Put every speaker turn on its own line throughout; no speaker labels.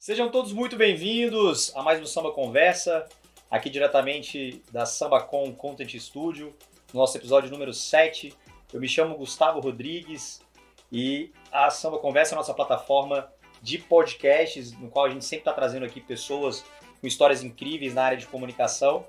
Sejam todos muito bem-vindos a mais um Samba Conversa, aqui diretamente da SambaCon Content Studio, nosso episódio número 7. Eu me chamo Gustavo Rodrigues e a Samba Conversa é a nossa plataforma de podcasts, no qual a gente sempre está trazendo aqui pessoas com histórias incríveis na área de comunicação.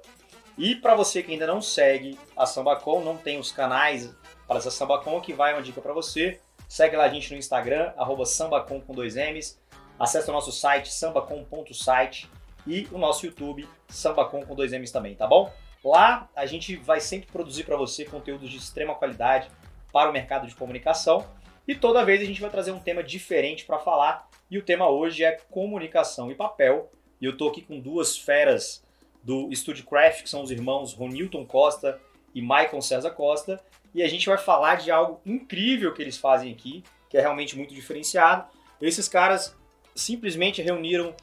E para você que ainda não segue a SambaCon, não tem os canais para essa SambaCon, aqui vai uma dica para você. Segue lá a gente no Instagram, arroba sambacon com dois M's Acesse o nosso site sambacom.site e o nosso YouTube sambacom com dois M's também, tá bom? Lá a gente vai sempre produzir para você conteúdos de extrema qualidade para o mercado de comunicação e toda vez a gente vai trazer um tema diferente para falar e o tema hoje é comunicação e papel. E eu tô aqui com duas feras do StudioCraft, que são os irmãos Ronilton Costa e Michael César Costa, e a gente vai falar de algo incrível que eles fazem aqui, que é realmente muito diferenciado. Esses caras simplesmente reuniram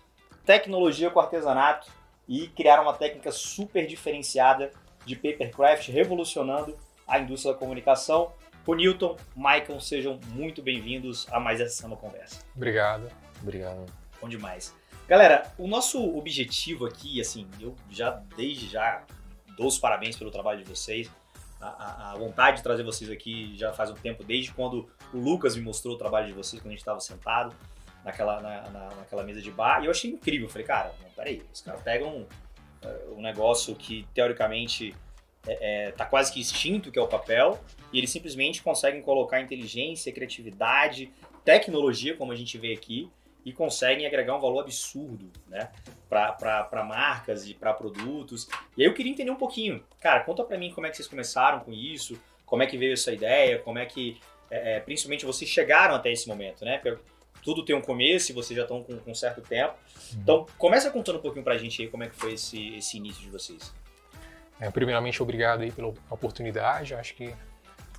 tecnologia com artesanato e criaram uma técnica super diferenciada de papercraft, revolucionando a indústria da comunicação. O Newton, Michael, sejam muito bem-vindos a mais essa Samba Conversa.
Obrigado. Obrigado.
Bom demais. Galera, o nosso objetivo aqui, assim, eu já desde já dou os parabéns pelo trabalho de vocês. A, a, a, vontade de trazer vocês aqui já faz um tempo, desde quando o Lucas me mostrou o trabalho de vocês, quando a gente estava sentado naquela, na, na, naquela mesa de bar. E eu achei incrível. Falei, cara, não, peraí, os caras pegam um, uh, um negócio que teoricamente é, é, tá quase que extinto, que é o papel, e eles simplesmente conseguem colocar inteligência, criatividade, tecnologia, como a gente vê aqui, e conseguem agregar um valor absurdo, né? Para marcas e para produtos. E aí eu queria entender um pouquinho. Cara, conta para mim como é que vocês começaram com isso, como é que veio essa ideia, como é que, é, é principalmente, vocês chegaram até esse momento, né? Porque tudo tem um começo e vocês já estão com, com um certo tempo. Uhum. Então, começa contando um pouquinho pra gente aí como é que foi esse, esse início de vocês.
É, primeiramente, obrigado aí pela oportunidade. Acho que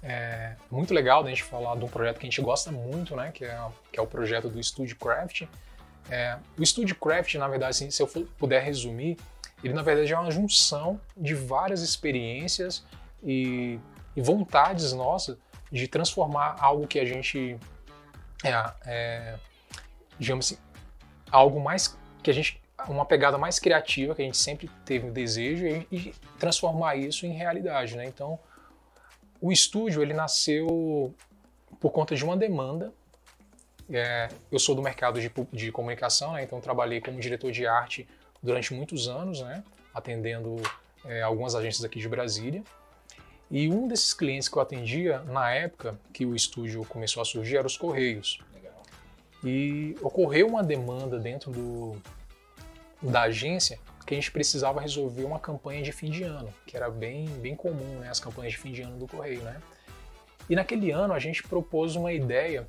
é muito legal a gente falar de um projeto que a gente gosta muito, né? Que é, que é o projeto do StudiCraft. É, o StudiCraft, na verdade, assim, se eu puder resumir, ele na verdade é uma junção de várias experiências e, e vontades nossas de transformar algo que a gente é, é, digamos assim, algo mais que a gente uma pegada mais criativa que a gente sempre teve o desejo e, e transformar isso em realidade, né? Então, o estúdio ele nasceu por conta de uma demanda. É, eu sou do mercado de, de comunicação, né? então trabalhei como diretor de arte durante muitos anos, né? atendendo é, algumas agências aqui de Brasília. E um desses clientes que eu atendia na época que o estúdio começou a surgir era os Correios. Legal. E ocorreu uma demanda dentro do, da agência que a gente precisava resolver uma campanha de fim de ano, que era bem, bem comum, né, as campanhas de fim de ano do Correio, né? E naquele ano a gente propôs uma ideia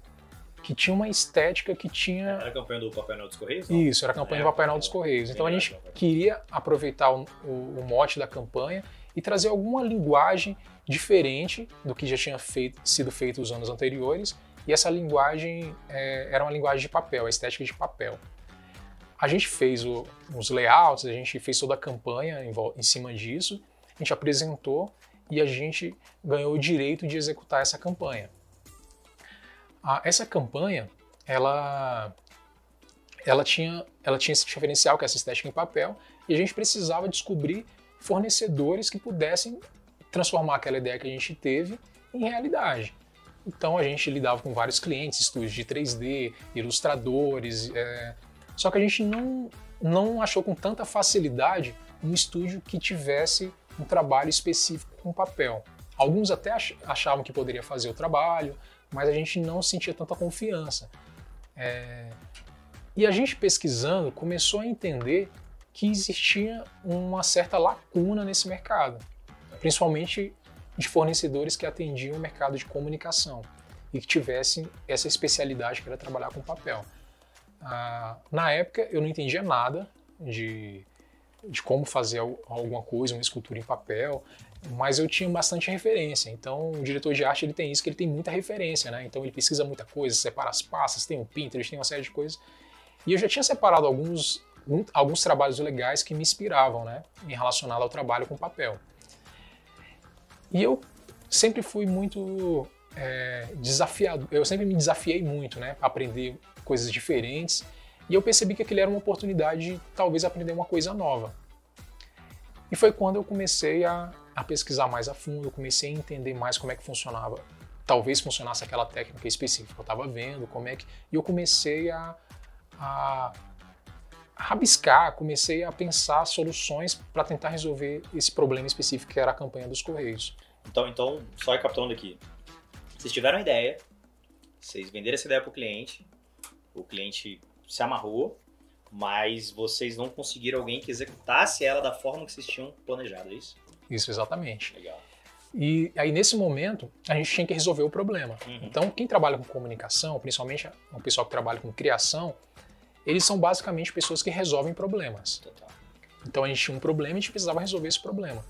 que tinha uma estética que tinha...
Era a campanha do Papai Noel dos Correios?
Não? Isso, era a campanha é, do Papai Noel dos Correios. Então a gente queria aproveitar o, o, o mote da campanha e trazer alguma linguagem diferente do que já tinha feito, sido feito os anos anteriores. E essa linguagem é, era uma linguagem de papel, a estética de papel. A gente fez o, os layouts, a gente fez toda a campanha em, em cima disso, a gente apresentou e a gente ganhou o direito de executar essa campanha. Essa campanha, ela, ela, tinha, ela tinha esse diferencial, que é essa estética em papel, e a gente precisava descobrir fornecedores que pudessem transformar aquela ideia que a gente teve em realidade. Então a gente lidava com vários clientes, estúdios de 3D, ilustradores, é... só que a gente não, não achou com tanta facilidade um estúdio que tivesse um trabalho específico com papel. Alguns até achavam que poderia fazer o trabalho, mas a gente não sentia tanta confiança. É... E a gente pesquisando começou a entender que existia uma certa lacuna nesse mercado, principalmente de fornecedores que atendiam o mercado de comunicação e que tivessem essa especialidade que era trabalhar com papel. Ah, na época eu não entendia nada de, de como fazer alguma coisa, uma escultura em papel, mas eu tinha bastante referência. Então o diretor de arte ele tem isso, que ele tem muita referência, né? Então ele pesquisa muita coisa, separa as pastas, tem um Pinterest, tem uma série de coisas. E eu já tinha separado alguns um, alguns trabalhos legais que me inspiravam, né, em relacionado ao trabalho com papel. E eu sempre fui muito é, desafiado, eu sempre me desafiei muito, né, aprender coisas diferentes. E eu percebi que aquilo era uma oportunidade de talvez aprender uma coisa nova. E foi quando eu comecei a, a pesquisar mais a fundo, comecei a entender mais como é que funcionava. Talvez funcionasse aquela técnica específica que eu estava vendo, como é que. E eu comecei a, a rabiscar, comecei a pensar soluções para tentar resolver esse problema específico que era a campanha dos Correios.
Então, então só recapitulando aqui. Vocês tiveram a ideia, vocês venderam essa ideia para o cliente, o cliente se amarrou, mas vocês não conseguiram alguém que executasse ela da forma que vocês tinham planejado, é isso?
Isso, exatamente.
Legal.
E aí, nesse momento, a gente tinha que resolver o problema.
Uhum.
Então, quem trabalha com comunicação, principalmente o pessoal que trabalha com criação, eles são basicamente pessoas que resolvem problemas.
Total.
Então, a gente tinha um problema e a gente precisava resolver esse problema.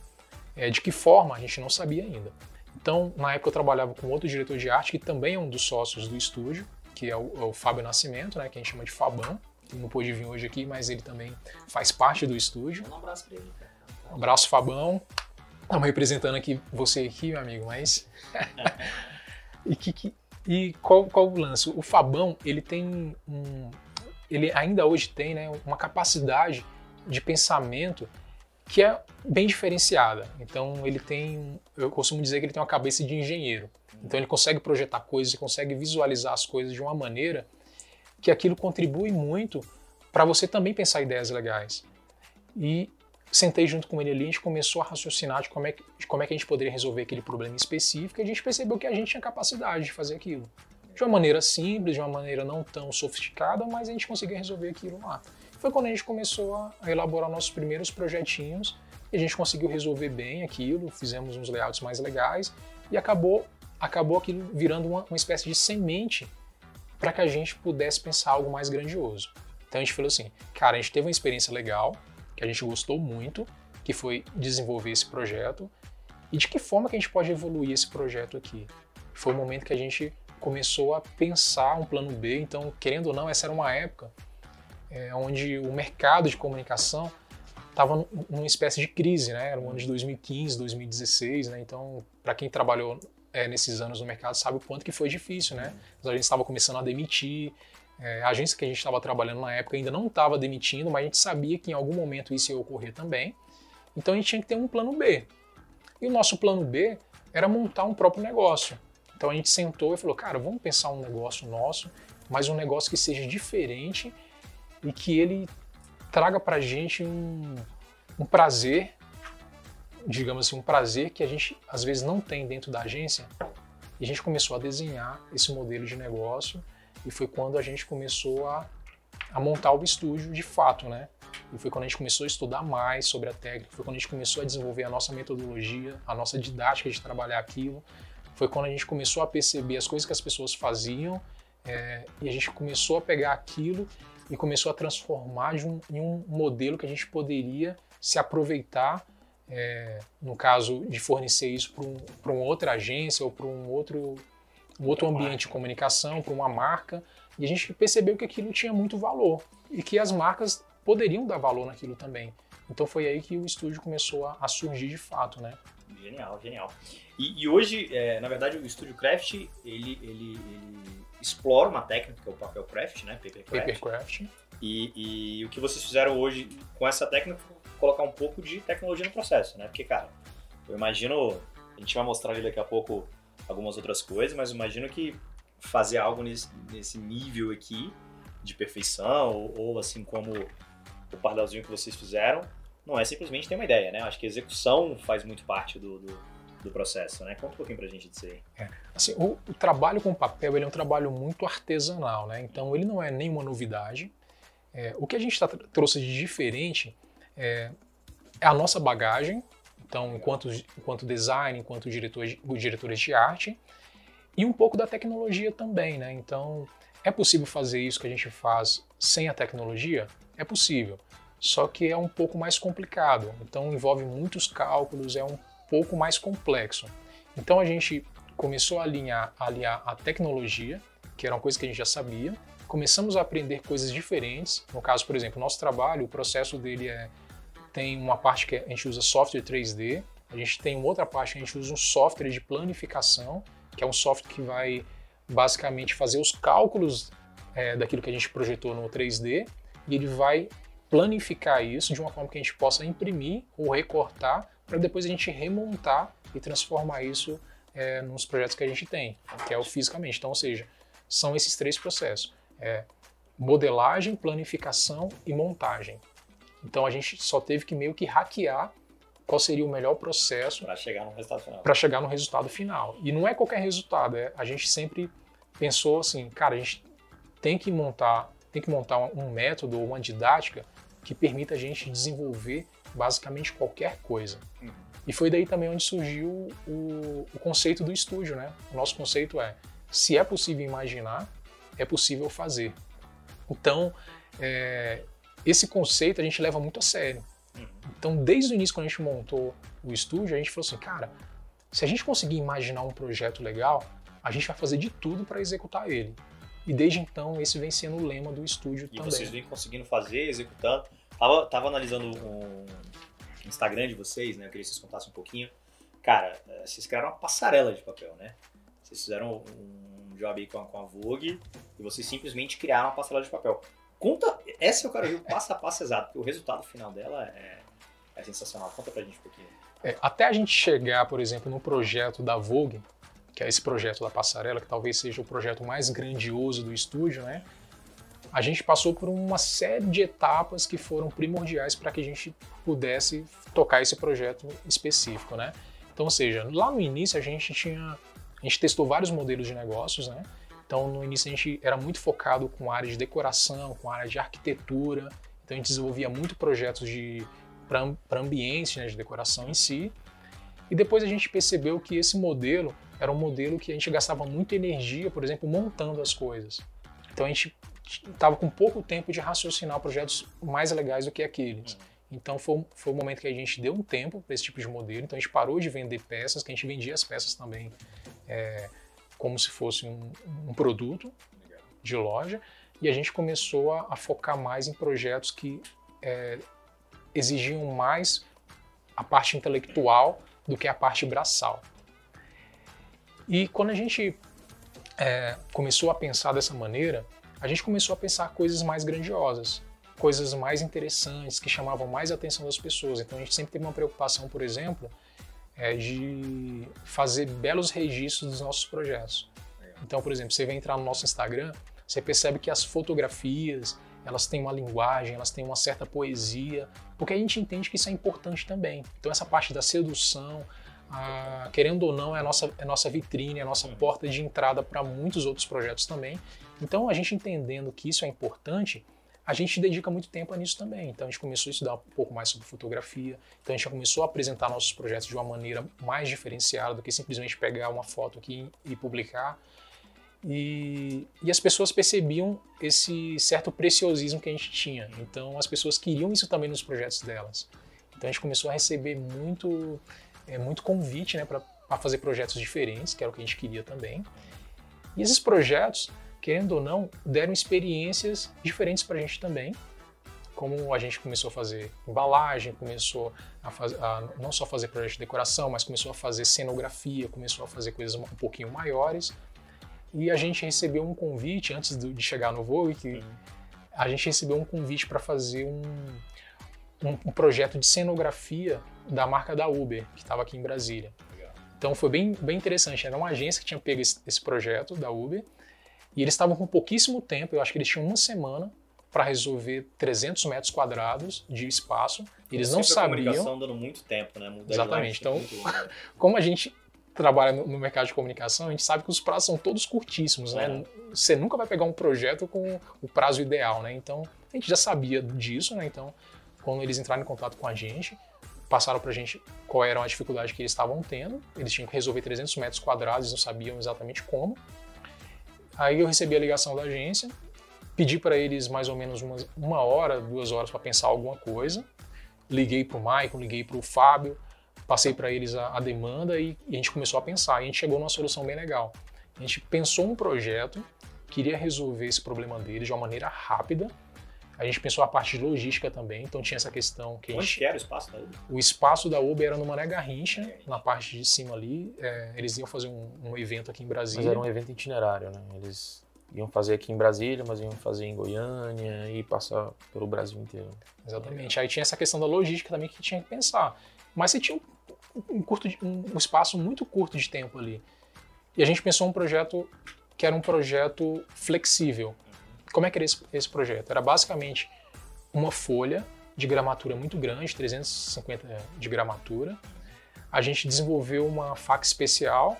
É, de que forma, a gente não sabia ainda. Então, na época, eu trabalhava com outro diretor de arte, que também é um dos sócios do estúdio, que é o, é o Fábio Nascimento, né, que a gente chama de Fabão. Ele não pôde vir hoje aqui, mas ele também faz parte do estúdio.
Um abraço pra ele.
Um abraço, Fabão. Estamos representando aqui você aqui, meu amigo, mas. e que, que- e qual, qual o lance? O Fabão, ele tem um. Ele ainda hoje tem né, uma capacidade de pensamento que é bem diferenciada. Então, ele tem. Eu costumo dizer que ele tem uma cabeça de engenheiro. Então, ele consegue projetar coisas, consegue visualizar as coisas de uma maneira que aquilo contribui muito para você também pensar ideias legais. E sentei junto com ele ali, a gente começou a raciocinar de como, é que, como é que a gente poderia resolver aquele problema específico e a gente percebeu que a gente tinha capacidade de fazer aquilo. De uma maneira simples, de uma maneira não tão sofisticada, mas a gente conseguia resolver aquilo lá. Foi quando a gente começou a, elaborar nossos primeiros projetinhos e a gente conseguiu resolver bem aquilo, fizemos uns layouts mais legais e acabou, acabou aquilo virando uma, uma espécie de semente para que a gente pudesse pensar algo mais grandioso. Então a gente falou assim, cara, a gente teve uma experiência legal, que a gente gostou muito, que foi desenvolver esse projeto, e de que forma que a gente pode evoluir esse projeto aqui. Foi o momento que a gente começou a pensar um plano B, então, querendo ou não, essa era uma época é, onde o mercado de comunicação estava numa espécie de crise, né? Era o ano de 2015, 2016, né? Então, para quem trabalhou é, nesses anos no mercado sabe o quanto que foi difícil, né? A gente estava começando a demitir, é, a agência que a gente estava trabalhando na época ainda não estava demitindo, mas a gente sabia que em algum momento isso ia ocorrer também. Então a gente tinha que ter um plano B. E o nosso plano B era montar um próprio negócio. Então a gente sentou e falou, cara, vamos pensar um negócio nosso, mas um negócio que seja diferente e que ele traga pra gente um, um prazer, digamos assim, um prazer que a gente às vezes não tem dentro da agência. E a gente começou a desenhar esse modelo de negócio e foi quando a gente começou a, a montar o estúdio de fato, né? E foi quando a gente começou a estudar mais sobre a técnica, foi quando a gente começou a desenvolver a nossa metodologia, a nossa didática de trabalhar aquilo. Foi quando a gente começou a perceber as coisas que as pessoas faziam é, e a gente começou a pegar aquilo e começou a transformar de um, em um modelo que a gente poderia se aproveitar, é, no caso de fornecer isso para um, pra uma outra agência ou para um outro, um outro ambiente de comunicação, para uma marca. E a gente percebeu que aquilo tinha muito valor e que as marcas poderiam dar valor naquilo também. Então foi aí que o estúdio começou a, a surgir de fato, né?
Genial, genial. E, e hoje, é, na verdade, o Studio Craft, ele, ele, ele explora uma técnica que é o papel craft, né? Paper craft.
Papercraft.
E, e o que vocês fizeram hoje com essa técnica foi colocar um pouco de tecnologia no processo, né? Porque, cara, eu imagino, a gente vai mostrar ali daqui a pouco algumas outras coisas, mas imagino que fazer algo nesse, nesse nível aqui de perfeição, ou, ou assim como o pardalzinho que vocês fizeram, não é simplesmente ter uma ideia, né? Acho que a execução faz muito parte do, do, do processo, né? Conta um pouquinho pra gente disso aí.
Assim, o, o trabalho com papel ele é um trabalho muito artesanal, né? Então ele não é nenhuma novidade. É, o que a gente tá, trouxe de diferente é, é a nossa bagagem, então enquanto, enquanto design, enquanto diretor, diretores de arte, e um pouco da tecnologia também, né? Então é possível fazer isso que a gente faz sem a tecnologia? É possível, só que é um pouco mais complicado. Então envolve muitos cálculos, é um pouco mais complexo. Então a gente começou a alinhar, a aliar a tecnologia, que era uma coisa que a gente já sabia, começamos a aprender coisas diferentes. No caso, por exemplo, nosso trabalho, o processo dele é tem uma parte que a gente usa software 3D, a gente tem outra parte que a gente usa um software de planificação, que é um software que vai basicamente fazer os cálculos é, daquilo que a gente projetou no 3D e ele vai planificar isso de uma forma que a gente possa imprimir ou recortar para depois a gente remontar e transformar isso é, nos projetos que a gente tem, que é o fisicamente. Então, ou seja, são esses três processos: é, modelagem, planificação e montagem. Então a gente só teve que meio que hackear qual seria o melhor processo
para chegar no resultado final.
Para chegar no resultado final. E não é qualquer resultado, é, a gente sempre pensou assim, cara, a gente tem que montar, tem que montar um método ou uma didática que permita a gente desenvolver basicamente qualquer coisa. Uhum. E foi daí também onde surgiu o, o, conceito do estúdio, né? O nosso conceito é, se é possível imaginar, é possível fazer. Então, é, esse conceito a gente leva muito a sério. Uhum. Então, desde o início, quando a gente montou o estúdio, a gente falou assim, cara, se a gente conseguir imaginar um projeto legal, a gente vai fazer de tudo para executar ele. E desde então, esse vem sendo o lema do estúdio
e
também.
E vocês vêm conseguindo fazer, executando. Tava, tava analisando um Instagram de vocês, né? Eu queria que vocês contassem um pouquinho. Cara, eh, vocês criaram uma passarela de papel, né? Vocês fizeram um job aí com a, com a Vogue e vocês simplesmente criaram uma passarela de papel. Conta, essa eu quero ver o passo a passo exato, porque o resultado final dela é, é sensacional. Conta pra gente um pouquinho.
É, até a gente chegar, por exemplo, no projeto da Vogue, que é esse projeto da passarela, que talvez seja o projeto mais grandioso do estúdio, né? A gente passou por uma série de etapas que foram primordiais para que a gente pudesse tocar esse projeto específico, né? Então, ou seja, lá no início a gente tinha, a gente testou vários modelos de negócios, né? Então, no início a gente era muito focado com área de decoração, com área de arquitetura. Então, a gente desenvolvia muito projetos de para ambientes né, de decoração em si. E depois a gente percebeu que esse modelo era um modelo que a gente gastava muita energia, por exemplo, montando as coisas. Então a gente estava com pouco tempo de raciocinar projetos mais legais do que aqueles. Então foi, foi o momento que a gente deu um tempo para esse tipo de modelo. Então a gente parou de vender peças, que a gente vendia as peças também é, como se fosse um, um produto de loja, e a gente começou a, a focar mais em projetos que é, exigiam mais a parte intelectual do que a parte braçal. E quando a gente é, começou a pensar dessa maneira, a gente começou a pensar coisas mais grandiosas, coisas mais interessantes, que chamavam mais a atenção das pessoas. Então a gente sempre teve uma preocupação, por exemplo, é de fazer belos registros dos nossos projetos. Então, por exemplo, você vai entrar no nosso Instagram, você percebe que as fotografias, elas têm uma linguagem, elas têm uma certa poesia, porque a gente entende que isso é importante também. Então, essa parte da sedução, a, querendo ou não, é a nossa, é a nossa vitrine, é a nossa porta de entrada para muitos outros projetos também. Então, a gente entendendo que isso é importante, a gente dedica muito tempo a nisso também. Então a gente começou a estudar um pouco mais sobre fotografia, então a gente já começou a apresentar nossos projetos de uma maneira mais diferenciada do que simplesmente pegar uma foto aqui e publicar. E, e, as pessoas percebiam esse certo preciosismo que a gente tinha. Então as pessoas queriam isso também nos projetos delas. Então a gente começou a receber muito, é, muito convite né, para fazer projetos diferentes, que era o que a gente queria também. E esses projetos querendo ou não, deram experiências diferentes para a gente também. Como a gente começou a fazer embalagem, começou a, faz, a não só fazer projetos de decoração, mas começou a fazer cenografia, começou a fazer coisas um pouquinho maiores. E a gente recebeu um convite, antes de chegar no Vogue, que a gente recebeu um convite para fazer um, um, um, projeto de cenografia da marca da Uber, que estava aqui em Brasília. Então foi bem, bem interessante. Era uma agência que tinha pego esse, esse projeto da Uber e eles estavam com pouquíssimo tempo, eu acho que eles tinham uma semana para resolver 300 metros quadrados de espaço. Eles não sabiam. A
comunicação dando muito tempo, né?
Mudar Exatamente. Então, né? como a gente trabalha no, mercado de comunicação, a gente sabe que os prazos são todos curtíssimos, né? Uhum. Você nunca vai pegar um projeto com o prazo ideal, né? Então, a gente já sabia disso, né? Então, quando eles entraram em contato com a gente, passaram para a gente qual era a dificuldade que eles estavam tendo. Eles tinham que resolver 300 metros quadrados, não sabiam exatamente como. Aí eu recebi a ligação da agência, pedi para eles mais ou menos uma, uma hora, duas horas para pensar alguma coisa. Liguei para o Maicon, liguei para o Fábio, passei para eles a, a demanda e, e, a gente começou a pensar. E a gente chegou numa solução bem legal. A gente pensou um projeto, queria resolver esse problema deles de uma maneira rápida. A gente pensou a parte de logística também, então tinha essa questão que
Onde
gente...
que era o espaço da Uber?
O espaço da Uber era no Mané Garrincha, na parte de cima ali. É, eles iam fazer um, um, evento aqui em Brasília.
Mas era um evento itinerário, né? Eles iam fazer aqui em Brasília, mas iam fazer em Goiânia e passar pelo Brasil inteiro.
Exatamente. Aí tinha essa questão da logística também que tinha que pensar. Mas você tinha um, um curto de, um, um espaço muito curto de tempo ali. E a gente pensou um projeto que era um projeto flexível. Como é que era esse, esse projeto? Era basicamente uma folha de gramatura muito grande, 350 de gramatura. A gente desenvolveu uma faca especial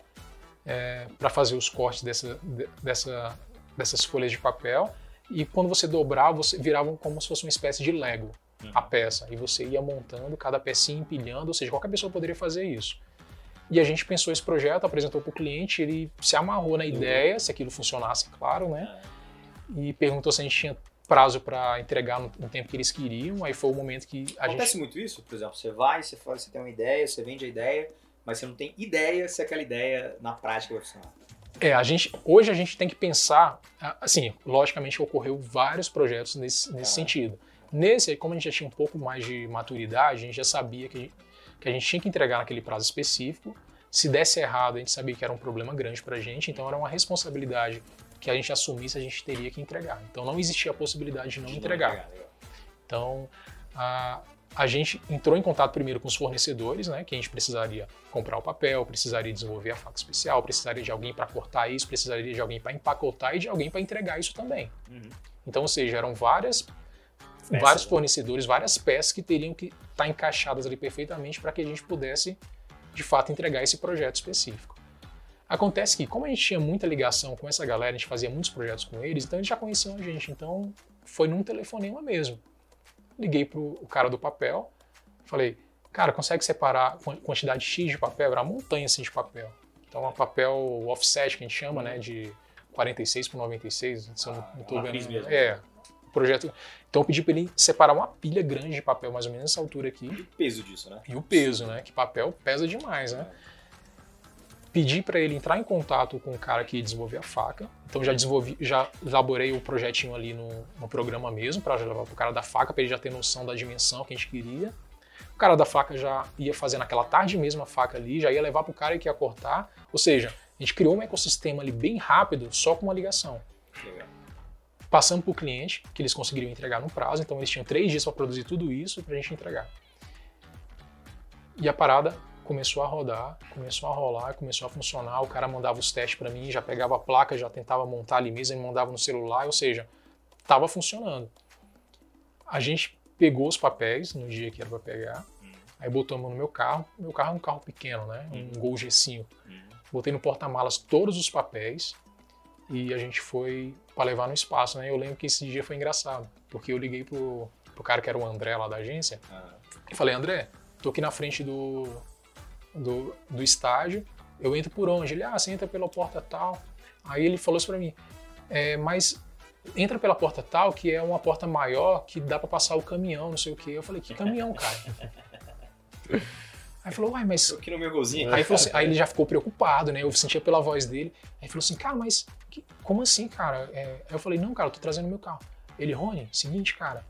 é, para fazer os cortes dessa, dessa, dessas folhas de papel. E quando você dobrava, você virava como se fosse uma espécie de Lego uhum. a peça. E você ia montando cada pecinha, empilhando, ou seja, qualquer pessoa poderia fazer isso. E a gente pensou esse projeto, apresentou para o cliente, ele se amarrou na ideia, se aquilo funcionasse, claro, né? E perguntou se a gente tinha prazo para entregar no, no, tempo que eles queriam. Aí foi o momento que a
Acontece
gente...
muito isso? Por exemplo, você vai, você fala, você tem uma ideia, você vende a ideia, mas você não tem ideia se aquela ideia na prática vai funcionar.
É, a gente, hoje a gente tem que pensar, assim, logicamente ocorreu vários projetos nesse, nesse ah. sentido. Nesse, como a gente já tinha um pouco mais de maturidade, a gente já sabia que, que a gente tinha que entregar naquele prazo específico. Se desse errado, a gente sabia que era um problema grande para a gente, então era uma responsabilidade que a gente assumisse, a gente teria que entregar. Então não existia a possibilidade de não de entregar. Não entregar então, a, a gente entrou em contato primeiro com os fornecedores, né, que a gente precisaria comprar o papel, precisaria desenvolver a faca especial, precisaria de alguém para cortar isso, precisaria de alguém para empacotar e de alguém para entregar isso também. Uhum. Então, ou seja, eram várias Peça, vários fornecedores, várias peças que teriam que estar tá encaixadas ali perfeitamente para que a gente pudesse, de fato, entregar esse projeto específico. Acontece que, como a gente tinha muita ligação com essa galera, a gente fazia muitos projetos com eles, então eles já conheciam a gente, então foi num telefonema mesmo liguei pro o cara do papel, falei, cara, consegue separar quantidade X de papel? Era uma montanha assim de papel. Então, um papel offset que a gente chama, né, de 46 por 96, se eu não, ah, vendo. É, projeto. Então eu pedi para ele separar uma pilha grande de papel, mais ou menos nessa altura aqui. E
o peso disso, né?
E o peso, né? Que papel pesa demais, né? É pedi para ele entrar em contato com o cara que desenvolvia a faca. Então já desenvolvi, já elaborei o projetinho ali no, no programa mesmo para levar pro cara da faca para ele já ter noção da dimensão que a gente queria. O cara da faca já ia fazer naquela tarde mesmo a faca ali, já ia levar pro cara que ia cortar. Ou seja, a gente criou um ecossistema ali bem rápido só com uma ligação. Legal. Passando para o cliente, que eles conseguiriam entregar no prazo, então eles tinham três dias para produzir tudo isso para a gente entregar. E a parada começou a rodar, começou a rolar, começou a funcionar. O cara mandava os testes para mim, já pegava a placa, já tentava montar ali mesmo, ele mandava no celular, ou seja, estava funcionando. A gente pegou os papéis no dia que era para pegar, aí botamos no meu carro. Meu carro é um carro pequeno, né? Um Gol G5. Botei no porta-malas todos os papéis e a gente foi para levar no espaço, né? Eu lembro que esse dia foi engraçado, porque eu liguei pro, pro cara que era o André lá da agência e falei: André, tô aqui na frente do, do, do estágio, eu entro por onde? Ele, ah, você entra pela porta tal. Aí ele falou isso pra mim, é, mas entra pela porta tal, que é uma porta maior, que dá para passar o caminhão, não sei o quê. Eu falei, que caminhão, cara? Aí falou, uai, mas.
aqui no meu golzinho.
Aí, assim, aí, ele já ficou preocupado, né? Eu sentia pela voz dele. Aí falou assim, cara, mas que, como assim, cara? É... Aí eu falei, não, cara, eu tô trazendo meu carro. Ele, Rony, seguinte, cara,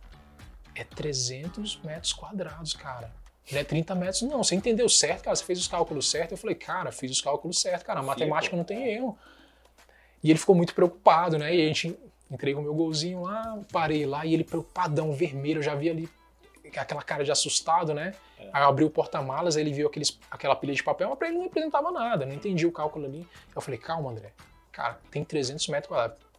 é 300 metros quadrados, cara né, 30 metros. Não, você entendeu certo, cara, você fez os cálculos certos. Eu falei, cara, fiz os cálculos certos, cara, a matemática não tem erro. E ele ficou muito preocupado, né? E a gente o meu golzinho lá, parei lá e ele preocupadão, vermelho, eu já vi ali aquela cara de assustado, né? É. Aí eu abri o porta-malas, ele viu aqueles, aquela pilha de papel, mas pra ele não representava nada, não entendi o cálculo ali. Eu falei, calma, André, cara, tem 300 metros quadrados.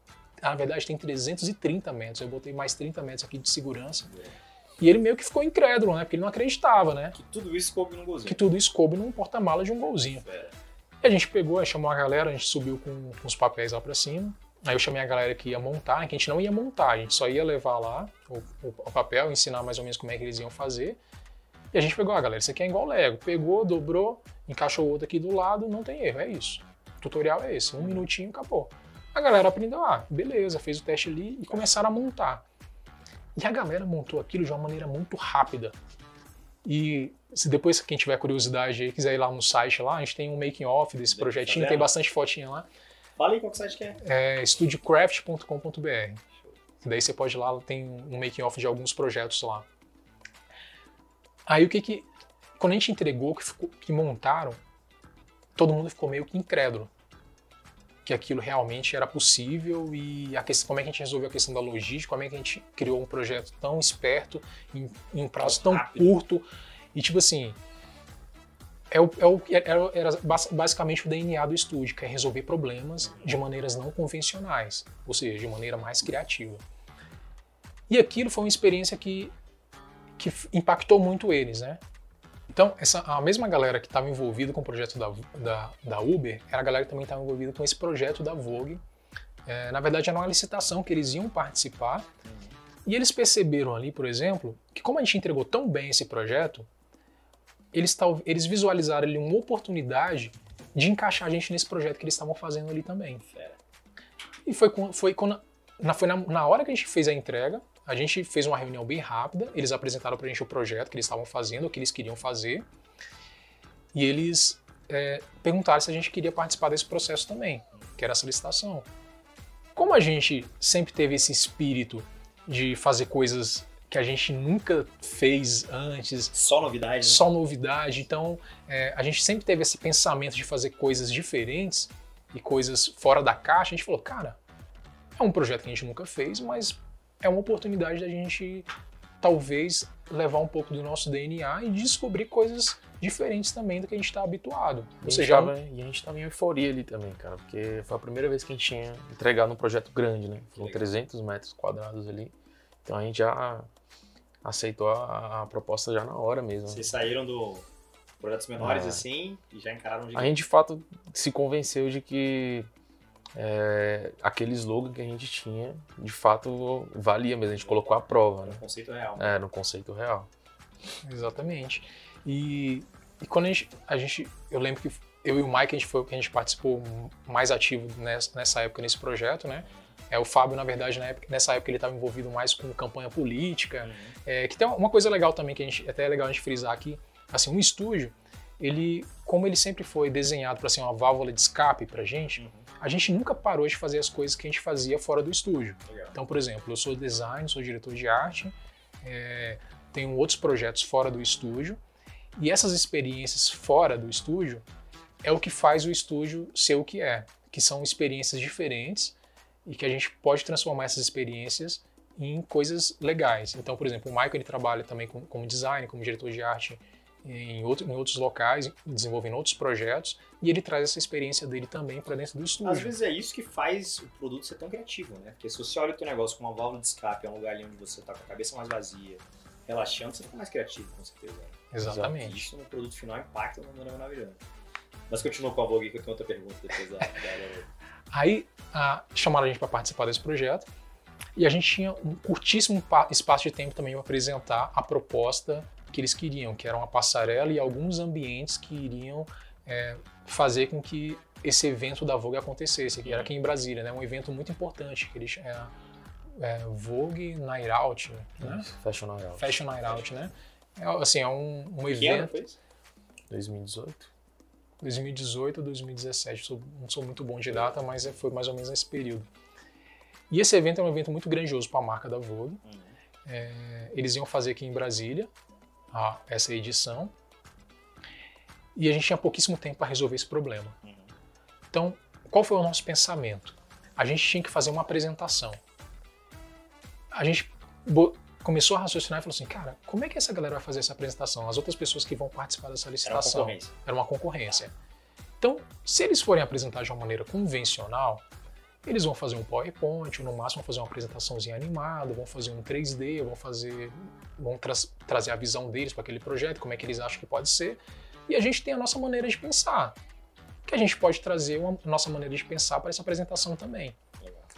Na verdade, tem 330 metros. Eu botei mais 30 metros aqui de segurança. É. E ele meio que ficou incrédulo, né? Porque ele não acreditava, né?
Que tudo isso coube num golzinho.
Que tudo isso coube num porta-mala de um golzinho. É. E a gente pegou, chamou a galera, a gente subiu com, com os papéis lá pra cima. Aí eu chamei a galera que ia montar, que a gente não ia montar, a gente só ia levar lá o, o, o, papel, ensinar mais ou menos como é que eles iam fazer. E a gente pegou, ah, galera, isso aqui é igual Lego. Pegou, dobrou, encaixou outro aqui do lado, não tem erro, é isso. O tutorial é esse, um minutinho, acabou. A galera aprendeu, ah, beleza, fez o teste ali e começaram a montar. E a galera montou aquilo de uma maneira muito rápida. E se depois quem tiver curiosidade aí quiser ir lá no site lá, a gente tem um making off desse projetinho, tem bastante fotinha lá.
Fala aí qual site que é. É
studiocraft.com.br. Daí você pode ir lá, tem um making off de alguns projetos lá. Aí o que que quando a gente entregou que, ficou, que montaram, todo mundo ficou meio que incrédulo. Que aquilo realmente era possível e a questão, como é que a gente resolveu a questão da logística, como é que a gente criou um projeto tão esperto em, em um prazo tão
Rápido.
curto e tipo assim é o, é o, era, era bas- basicamente o DNA do estúdio, que é resolver problemas de maneiras não convencionais, ou seja, de maneira mais criativa. E aquilo foi uma experiência que, que impactou muito eles, né? Então, essa, a mesma galera que estava envolvida com o projeto da, da, da Uber era a galera que também estava envolvida com esse projeto da Vogue. É, na verdade, era uma licitação que eles iam participar. E eles perceberam ali, por exemplo, que como a gente entregou tão bem esse projeto, eles, tal, eles visualizaram ali uma oportunidade de encaixar a gente nesse projeto que eles estavam fazendo ali também. E foi, com- foi, quando, na, foi na, na hora que a gente fez a entrega, a gente fez uma reunião bem rápida, eles apresentaram pra gente o projeto que eles estavam fazendo, o que eles queriam fazer, e eles é, perguntaram se a gente queria participar desse processo também, que era essa licitação. Como a gente sempre teve esse espírito de fazer coisas que a gente nunca fez antes,
Só novidade, né?
só novidade. Então, é, a gente sempre teve esse pensamento de fazer coisas diferentes e coisas fora da caixa. A gente falou, cara, é um projeto que a gente nunca fez, mas é uma oportunidade da gente talvez levar um pouco do nosso DNA e descobrir coisas diferentes também do que a gente está habituado.
E
Ou
a, gente
seja,
tava, e a gente tava em euforia ali também, cara, porque foi a primeira vez que a gente tinha entregado um projeto grande, né? Foram
legal.
300 metros quadrados ali. Então a gente já aceitou a, a proposta já na hora mesmo.
Vocês saíram do projetos menores
Ah.
assim e já encararam de
A gente de fato se convenceu de que é, aquele slogan que a gente tinha, de fato valia mesmo. A gente colocou à prova, né?
no conceito real.
É, no conceito real.
Exatamente. E, e quando a gente, a gente. Eu lembro que eu e o Mike, a gente foi o que a gente participou mais ativo nessa, nessa época, nesse projeto, né? É, o Fábio, na verdade, na época- nessa época ele estava envolvido mais com campanha política.
Uhum.
É, que tem uma coisa legal também, que a gente, até é legal a gente frisar aqui. Assim, um estúdio, ele, como ele sempre foi desenhado para ser uma válvula de escape pra gente,
Uhum.
A gente nunca parou de fazer as coisas que a gente fazia fora do estúdio.
Legal.
Então, por exemplo, eu sou design, sou diretor de arte, é, tenho outros projetos fora do estúdio, e essas experiências fora do estúdio é o que faz o estúdio ser o que é, que são experiências diferentes e que a gente pode transformar essas experiências em coisas legais. Então, por exemplo, o Michael ele trabalha também com- como design, como diretor de arte em, outro- em outros locais, desenvolvendo outros projetos, e ele traz essa experiência dele também para dentro do estúdio.
Às vezes é isso que faz o produto ser tão criativo, né? Porque se você olha o teu negócio com uma válvula de escape, é um lugar ali onde você tá com a cabeça mais vazia, relaxando, você fica mais criativo, com certeza. E
Exatamente.
isso no produto final impacta de uma maneira maravilhosa. Mas continua com a Vogue que eu tenho outra pergunta depois da,
Aí ah, chamaram a gente para participar desse projeto e a gente tinha um curtíssimo pa- espaço de tempo também para apresentar a proposta que eles queriam, que era uma passarela e alguns ambientes que iriam é, fazer com que esse evento da Vogue acontecesse, que era aqui em Brasília, né? Um evento muito importante, que eles é, é, Vogue Night Out, né?
Fashion Night Out.
Fashion Night Out, né? É, assim, é um, um
Que ano
evento
foi isso?
2018.
2018 ou 2017, sou- não sou muito bom de data, mas é- foi mais ou menos nesse período. E esse evento é um evento muito grandioso para a marca da Vogue.
Uhum.
É, eles iam fazer aqui em Brasília a- essa edição e a gente tinha pouquíssimo tempo para resolver esse problema.
Uhum.
Então, qual foi o nosso pensamento? A gente tinha que fazer uma apresentação. A gente começou a raciocinar e falou assim, cara, como é que essa galera vai fazer essa apresentação? As outras pessoas que vão participar dessa
Era uma
licitação
concorrência.
era uma concorrência. Então, se eles forem apresentar de uma maneira convencional, eles vão fazer um PowerPoint, ou no máximo vão fazer uma apresentaçãozinha animada, vão fazer um 3D, vão fazer, vão tra- trazer a visão deles para aquele projeto, como é que eles acham que pode ser. E a gente tem a nossa maneira de pensar, que a gente pode trazer uma nossa maneira de pensar para essa apresentação também.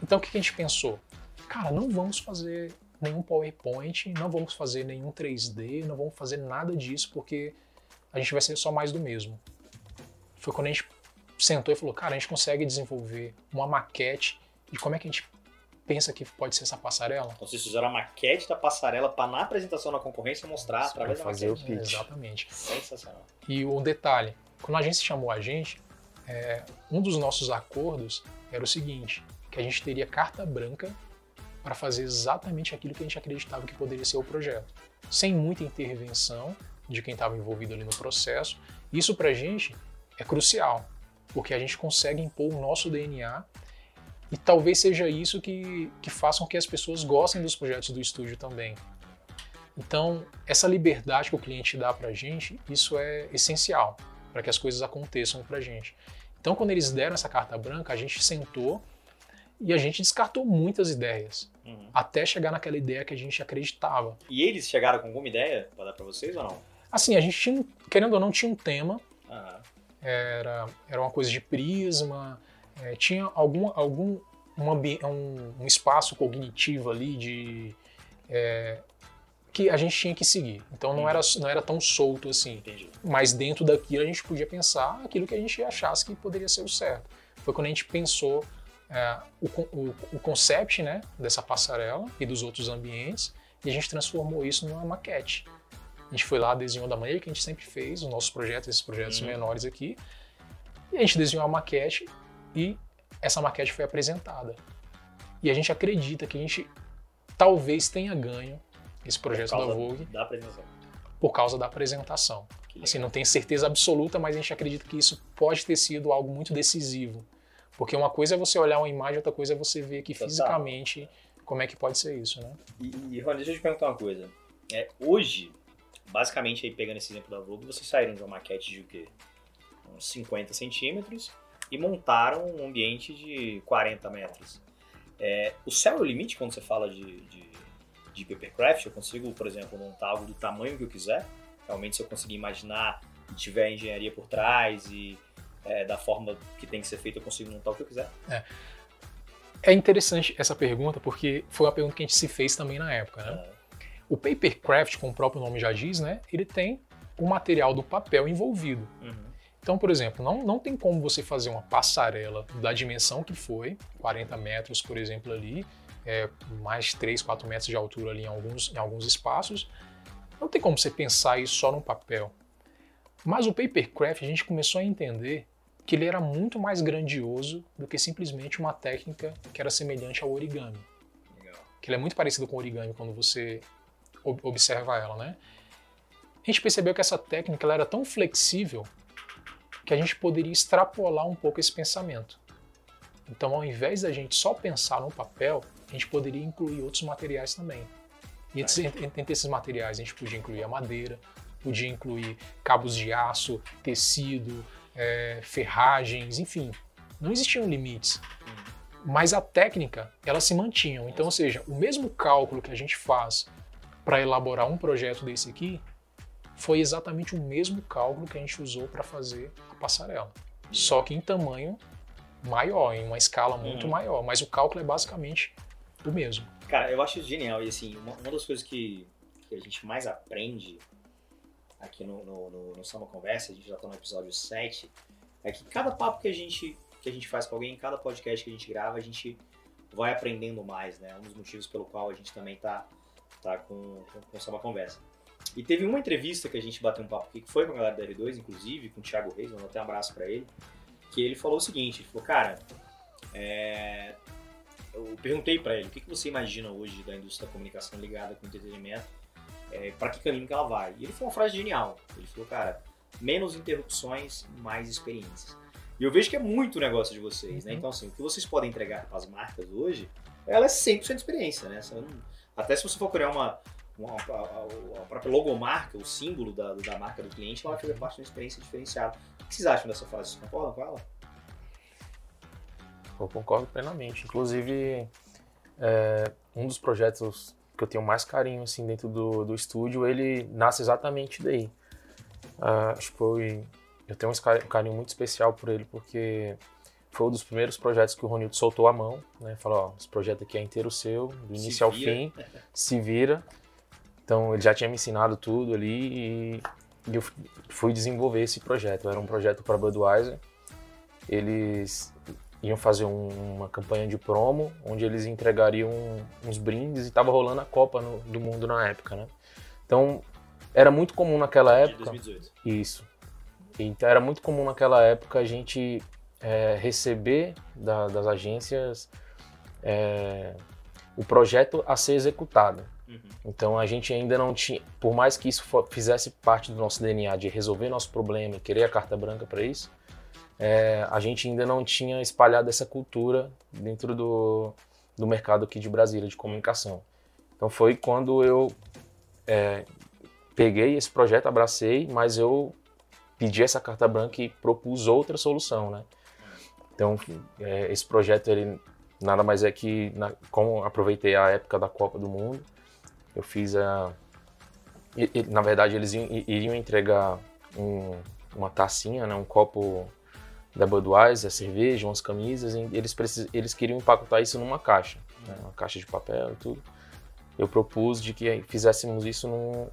Então, o que que a gente pensou? Cara, não vamos fazer nenhum PowerPoint, não vamos fazer nenhum 3D, não vamos fazer nada disso, porque a gente vai ser só mais do mesmo. Foi quando a gente sentou e falou, cara, a gente consegue desenvolver uma maquete de como é que a gente pensa que pode ser essa passarela?
Então vocês fizeram a maquete da passarela para na apresentação na concorrência mostrar
Isso,
através da
fazer
maquete.
o pitch.
Exatamente.
Sensacional.
E o detalhe, quando a agência chamou a gente, é, um dos nossos acordos era o seguinte, que a gente teria carta branca para fazer exatamente aquilo que a gente acreditava que poderia ser o projeto, sem muita intervenção de quem estava envolvido ali no processo. Isso para a gente é crucial, porque a gente consegue impor o nosso DNA e talvez seja isso que, que faça com que as pessoas gostem dos projetos do estúdio também. Então, essa liberdade que o cliente dá para a gente, isso é essencial para que as coisas aconteçam para a gente. Então, quando eles deram essa carta branca, a gente sentou e a gente descartou muitas ideias, uhum. até chegar naquela ideia que a gente acreditava.
E eles chegaram com alguma ideia para dar para vocês ou não?
Assim, a gente tinha, querendo ou não, tinha um tema. Uhum. Era, era uma coisa de prisma, é, tinha algum, algum um, um, um, espaço cognitivo ali de é, que a gente tinha que seguir. Então não era, não era tão solto assim. Entendi. Mas dentro daquilo a gente podia pensar aquilo que a gente achasse que poderia ser o certo. Foi quando a gente pensou é, o, o, o concept né, dessa passarela e dos outros ambientes e a gente transformou isso numa maquete. A gente foi lá, desenhou da maneira que a gente sempre fez, os nossos projetos, esses projetos uhum. menores aqui. E a gente desenhou a maquete e essa maquete foi apresentada. E a gente acredita que a gente talvez tenha ganho esse projeto da Vogue.
Da apresentação.
Por causa da apresentação. Assim, não tenho certeza absoluta, mas a gente acredita que isso pode ter sido algo muito decisivo. Porque uma coisa é você olhar uma imagem, outra coisa é você ver aqui Total. fisicamente como é que pode ser isso, né?
E, e Rony, deixa eu te perguntar uma coisa. É, hoje, basicamente, aí pegando esse exemplo da Vogue, vocês saíram de uma maquete de o quê? Uns 50 centímetros e montaram um ambiente de 40 metros. É, o céu é o limite quando você fala de, de de papercraft, eu consigo, por exemplo, montar algo do tamanho que eu quiser. Realmente, se eu conseguir imaginar e tiver engenharia por trás e é, da forma que tem que ser feito, eu consigo montar o que eu quiser.
É. É interessante essa pergunta porque foi uma pergunta que a gente se fez também na época, né? O papercraft, como o próprio nome já diz, né? Ele tem o material do papel envolvido. Uhum. Então, por exemplo, não, não tem como você fazer uma passarela da dimensão que foi, 40 metros, por exemplo, ali, é, mais 3, 4 metros de altura ali em alguns, em alguns espaços. Não tem como você pensar isso só no papel. Mas o papercraft a gente começou a entender que ele era muito mais grandioso do que simplesmente uma técnica que era semelhante ao origami. Legal. Que ele é muito parecido com o origami quando você observa ela, né? A gente percebeu que essa técnica ela era tão flexível que a gente poderia extrapolar um pouco esse pensamento. Então, ao invés da gente só pensar no papel, a gente poderia incluir outros materiais também. E entre, entre esses materiais, a gente podia incluir a madeira, podia incluir cabos de aço, tecido, é, ferragens, enfim. Não existiam limites. Mas a técnica, ela se mantinha. Então, ou seja, o mesmo cálculo que a gente faz para elaborar um projeto desse aqui, foi exatamente o mesmo cálculo que a gente usou para fazer a passarela. Só que em tamanho maior, em uma escala muito uhum. maior, mas o cálculo é basicamente o mesmo.
Cara, eu acho genial e assim, uma, uma das coisas que, que a gente mais aprende aqui no, no, no, no Samba Conversa, a gente já tá no episódio 7, é que cada papo que a gente que a gente faz com alguém, cada podcast que a gente grava, a gente vai aprendendo mais, né? Um dos motivos pelo qual a gente também tá, tá com, com, com Samba Conversa. E teve uma entrevista que a gente bateu um papo aqui, que foi com a galera da R2, inclusive, com o Thiago Reis, vou até um abraço para ele que ele falou o seguinte, ele falou, cara, é... eu perguntei para ele, o que, que você imagina hoje da indústria da comunicação ligada com entretenimento, é, para que caminho que ela vai? E ele falou uma frase genial, ele falou, cara, menos interrupções, mais experiências. E eu vejo que é muito o negócio de vocês, né? uhum. Então, assim, o que vocês podem entregar para as marcas hoje, ela é 100% experiência, né? Até se você for criar uma, uma, a, a, própria logomarca, o símbolo da, da marca do cliente, ela vai fazer parte de uma experiência diferenciada. O que vocês acham dessa frase? Vocês concordam com ela?
Eu concordo plenamente. Inclusive, é, um dos projetos que eu tenho mais carinho assim dentro do, do estúdio, ele nasce exatamente daí. Uh, acho que foi, eu tenho um carinho muito especial por ele porque foi um dos primeiros projetos que o Ronildo soltou a mão, né? Falou, ó, esse projeto aqui é inteiro seu, do início se ao fim, se vira. Então ele já tinha me ensinado tudo ali e eu fui desenvolver esse projeto. Era um projeto para Budweiser. Eles iam fazer um, uma campanha de promo, onde eles entregariam uns brindes e estava rolando a Copa no, do Mundo na época, né? Então era muito comum naquela época.
De 2018.
Isso. Então era muito comum naquela época a gente é, receber da, das agências é, o projeto a ser executado. Uhum. Então a gente ainda não tinha, por mais que isso fizesse parte do nosso DNA de resolver nosso problema e querer a carta branca para isso, é, a gente ainda não tinha espalhado essa cultura dentro do, do mercado aqui de Brasília, de comunicação. Então foi quando eu é, peguei esse projeto, abracei, mas eu pedi essa carta branca e propus outra solução, né? Então, é, esse projeto, ele nada mais é que, na, como aproveitei a época da Copa do Mundo, eu fiz a... E, e, na verdade, eles iriam, iriam entregar um, uma tacinha, né, um copo da Budweiser, cerveja, umas camisas, eles, precis, eles queriam empacotar isso numa caixa, né, uma caixa de papel e tudo. Eu propus de que fizéssemos isso num,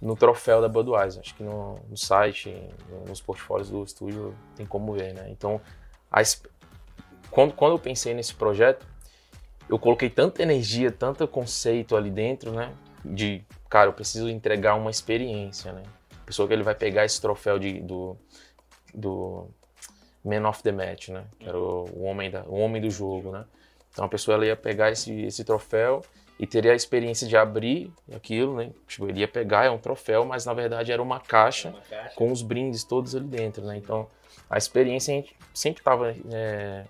no troféu da Budweiser. Acho que no, no site, nos portfólios do estúdio, tem como ver, né? Então, a, quando, quando eu pensei nesse projeto, eu coloquei tanta energia, tanto conceito ali dentro, né? De, cara, eu preciso entregar uma experiência, né? A pessoa que ele vai pegar esse troféu de, do, do Man of the Match, né? Que era o, o, homem, da, o homem do jogo, né? Então a pessoa ela ia pegar esse, esse troféu e teria a experiência de abrir aquilo, né? Tipo, ele ia pegar, é um troféu, mas na verdade era uma caixa, uma caixa. com os brindes todos ali dentro, né? Então a experiência a gente sempre estava é,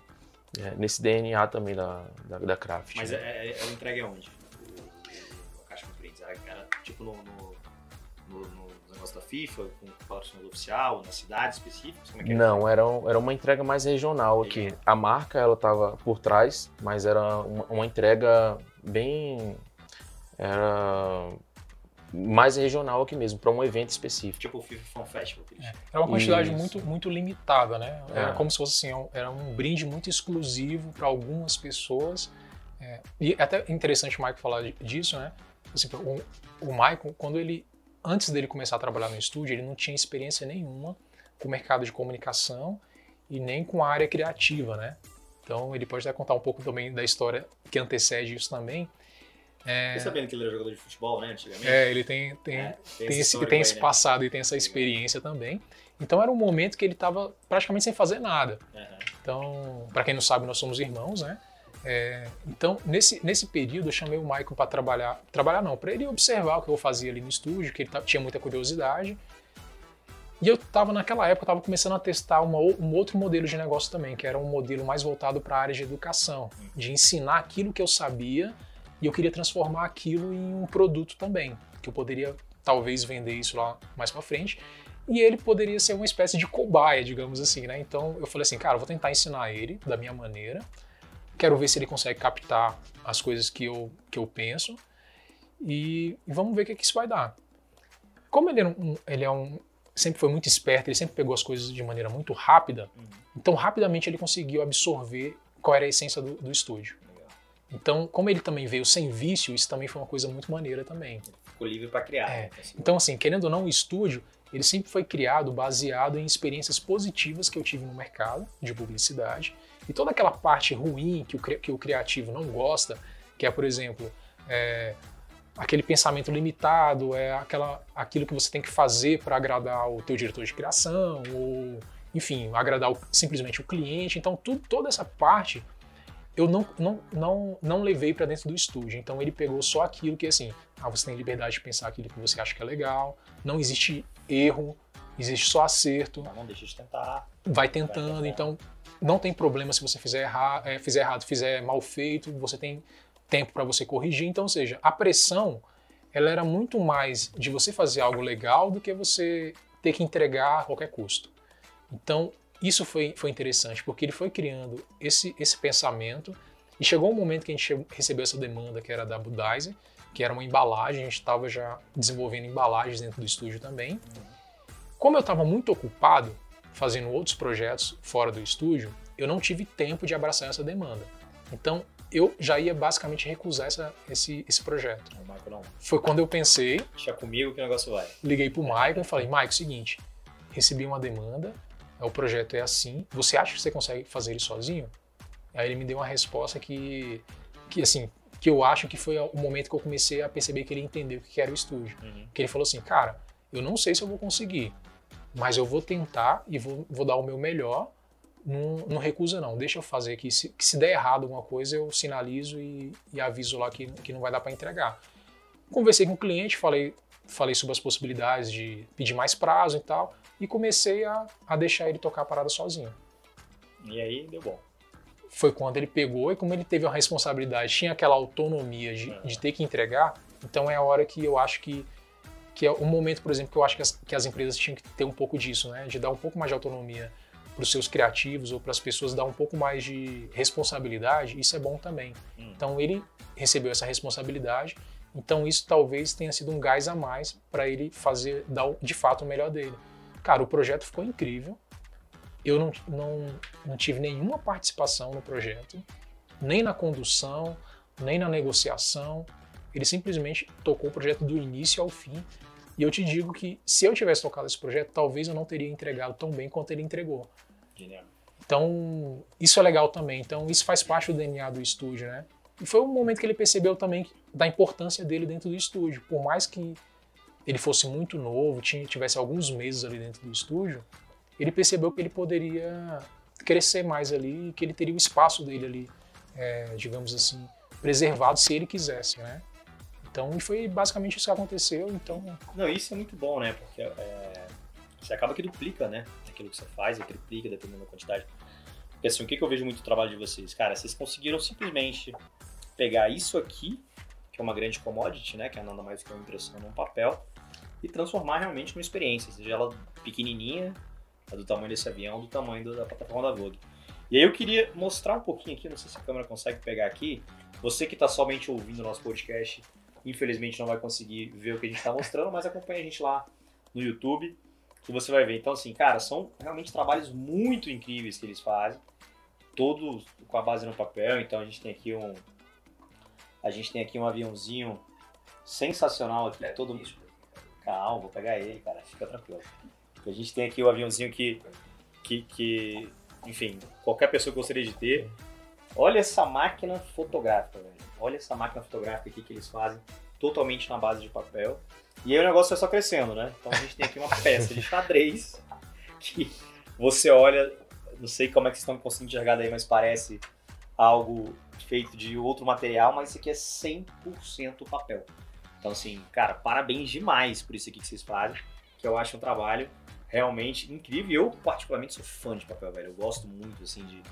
é, nesse DNA também da, da, da Craft.
Mas né? é, é, ela entrega aonde? O, a caixa com brindes? Era, tipo no, no, no, no, negócio da FIFA, com patrocinador oficial, nas cidades específicas? Como é que
era? Não, era, era uma entrega mais regional, regional. aqui. A marca ela estava por trás, mas era uma, uma entrega bem. Era mais regional aqui mesmo, para um evento específico.
Tipo o FIFA Fan Festival.
É, era uma quantidade muito, muito limitada, né? Era é. como se fosse assim, era um brinde muito exclusivo para algumas pessoas. É, e é até interessante o Michael falar disso, né? Assim, o, o Michael, quando ele, antes dele começar a trabalhar no estúdio, ele não tinha experiência nenhuma com o mercado de comunicação e nem com a área criativa, né? Então ele pode até contar um pouco também da história que antecede isso também.
É... Fiquei sabendo que ele era jogador de futebol, né, antigamente?
É, ele tem, tem, é, tem, tem esse, tem esse aí, né? passado né? e tem essa experiência também. Então era um momento que ele estava praticamente sem fazer nada. Uhum. Então, para quem não sabe, nós somos irmãos, né? É, então, nesse, nesse período, eu chamei o Michael para trabalhar. Trabalhar não, para ele observar o que eu fazia ali no estúdio, que ele tinha muita curiosidade. E eu estava naquela época, estava começando a testar uma, um outro modelo de negócio também, que era um modelo mais voltado para a área de educação, de ensinar aquilo que eu sabia e eu queria transformar aquilo em um produto também, que eu poderia talvez vender isso lá mais para frente. E ele poderia ser uma espécie de cobaia, digamos assim, né? Então eu falei assim, cara, vou tentar ensinar ele da minha maneira. Quero ver se ele consegue captar as coisas que eu, que eu penso. E, e vamos ver o que, que isso vai dar. Como ele é um, ele é um sempre foi muito esperto, ele sempre pegou as coisas de maneira muito rápida, uhum. então rapidamente ele conseguiu absorver qual era a essência do, do estúdio. Então, como ele também veio sem vício, isso também foi uma coisa muito maneira também.
Ficou livre para criar.
É. Então, assim, querendo ou não, o estúdio, ele sempre foi criado baseado em experiências positivas que eu tive no mercado de publicidade. E toda aquela parte ruim que o, que o criativo não gosta, que é, por exemplo, é, aquele pensamento limitado, é aquela, aquilo que você tem que fazer para agradar o teu diretor de criação, ou, enfim, agradar o, simplesmente o cliente. Então, tudo, toda essa parte eu não, não, não, não levei para dentro do estúdio. Então ele pegou só aquilo que assim, ah, você tem liberdade de pensar aquilo que você acha que é legal, não existe erro, existe só acerto.
Não, não deixa de tentar.
Vai tentando, vai então não tem problema se você fizer, erra, é, fizer errado, fizer mal feito, você tem tempo para você corrigir. Então, ou seja, a pressão ela era muito mais de você fazer algo legal do que você ter que entregar a qualquer custo. Então, isso foi, foi interessante, porque ele foi criando esse, esse pensamento e chegou um momento que a gente recebeu essa demanda que era da Budweiser, que era uma embalagem, a gente estava já desenvolvendo embalagens dentro do estúdio também. Como eu estava muito ocupado fazendo outros projetos fora do estúdio, eu não tive tempo de abraçar essa demanda. Então, eu já ia basicamente recusar essa, esse, esse projeto.
Não,
Foi quando eu pensei.
Deixa comigo que o negócio vai.
Liguei pro Michael e falei: Michael, seguinte, recebi uma demanda, o projeto é assim, você acha que você consegue fazer ele sozinho? Aí ele me deu uma resposta que, que assim, que eu acho que foi o momento que eu comecei a perceber que ele entendeu o que era o estúdio. Uhum. Que ele falou assim, cara, eu não sei se eu vou conseguir, mas eu vou tentar e vou, vou dar o meu melhor, não, não recusa não, deixa eu fazer aqui, se, que se der errado alguma coisa eu sinalizo e, e aviso lá que, que não vai dar para entregar. Conversei com o cliente, falei, falei sobre as possibilidades de pedir mais prazo e tal, e comecei a, a deixar ele tocar a parada sozinho.
E aí deu bom.
Foi quando ele pegou e como ele teve a responsabilidade, tinha aquela autonomia de, de ter que entregar, então é a hora que eu acho que que é um momento, por exemplo, que eu acho que as, que as empresas tinham que ter um pouco disso, né? De dar um pouco mais de autonomia para os seus criativos ou para as pessoas dar um pouco mais de responsabilidade, isso é bom também. Hum. Então ele recebeu essa responsabilidade, então isso talvez tenha sido um gás a mais para ele fazer, dar de fato o melhor dele. Cara, o projeto ficou incrível. Eu não, não, não tive nenhuma participação no projeto, nem na condução, nem na negociação. Ele simplesmente tocou o projeto do início ao fim. E eu te digo que se eu tivesse tocado esse projeto, talvez eu não teria entregado tão bem quanto ele entregou. Genial. Então, isso é legal também. Então, isso faz parte do DNA do estúdio, né? E foi um momento que ele percebeu também da importância dele dentro do estúdio. Por mais que ele fosse muito novo, tinha, tivesse alguns meses ali dentro do estúdio, ele percebeu que ele poderia crescer mais ali, que ele teria o espaço dele ali, é, digamos assim, preservado se ele quisesse, né? Então, foi basicamente isso que aconteceu. Então,
não, isso é muito bom, né? Porque é, você acaba que duplica, né? Aquilo que você faz, e triplica dependendo da quantidade. Porque assim, o que, que eu vejo muito no trabalho de vocês? Cara, vocês conseguiram simplesmente pegar isso aqui, que é uma grande commodity, né? Que é nada mais que uma impressão num papel, e transformar realmente numa experiência, seja ela pequenininha, do tamanho desse avião, do tamanho da plataforma da Vogue. E aí eu queria mostrar um pouquinho aqui, não sei se a câmera consegue pegar aqui, você que está somente ouvindo o nosso podcast, Infelizmente não vai conseguir ver o que a gente está mostrando, mas acompanha a gente lá no YouTube que você vai ver. Então, assim, cara, são realmente trabalhos muito incríveis que eles fazem, todos com a base no papel. Então, a gente tem aqui um, a gente tem aqui um aviãozinho sensacional aqui, é, todo isso. Calma, vou pegar ele, cara, fica tranquilo. A gente tem aqui o aviãozinho que, que, que, enfim, qualquer pessoa gostaria de ter. Olha essa máquina fotográfica, velho. Olha essa máquina fotográfica aqui que eles fazem, totalmente na base de papel. E aí o negócio é só crescendo, né? Então a gente tem aqui uma peça de xadrez que você olha, não sei como é que vocês estão conseguindo enxergar daí, mas parece algo feito de outro material, mas isso aqui é 100% papel. Então assim, cara, parabéns demais por isso aqui que vocês fazem, que eu acho um trabalho realmente incrível. Eu particularmente sou fã de papel, velho. Eu gosto muito assim de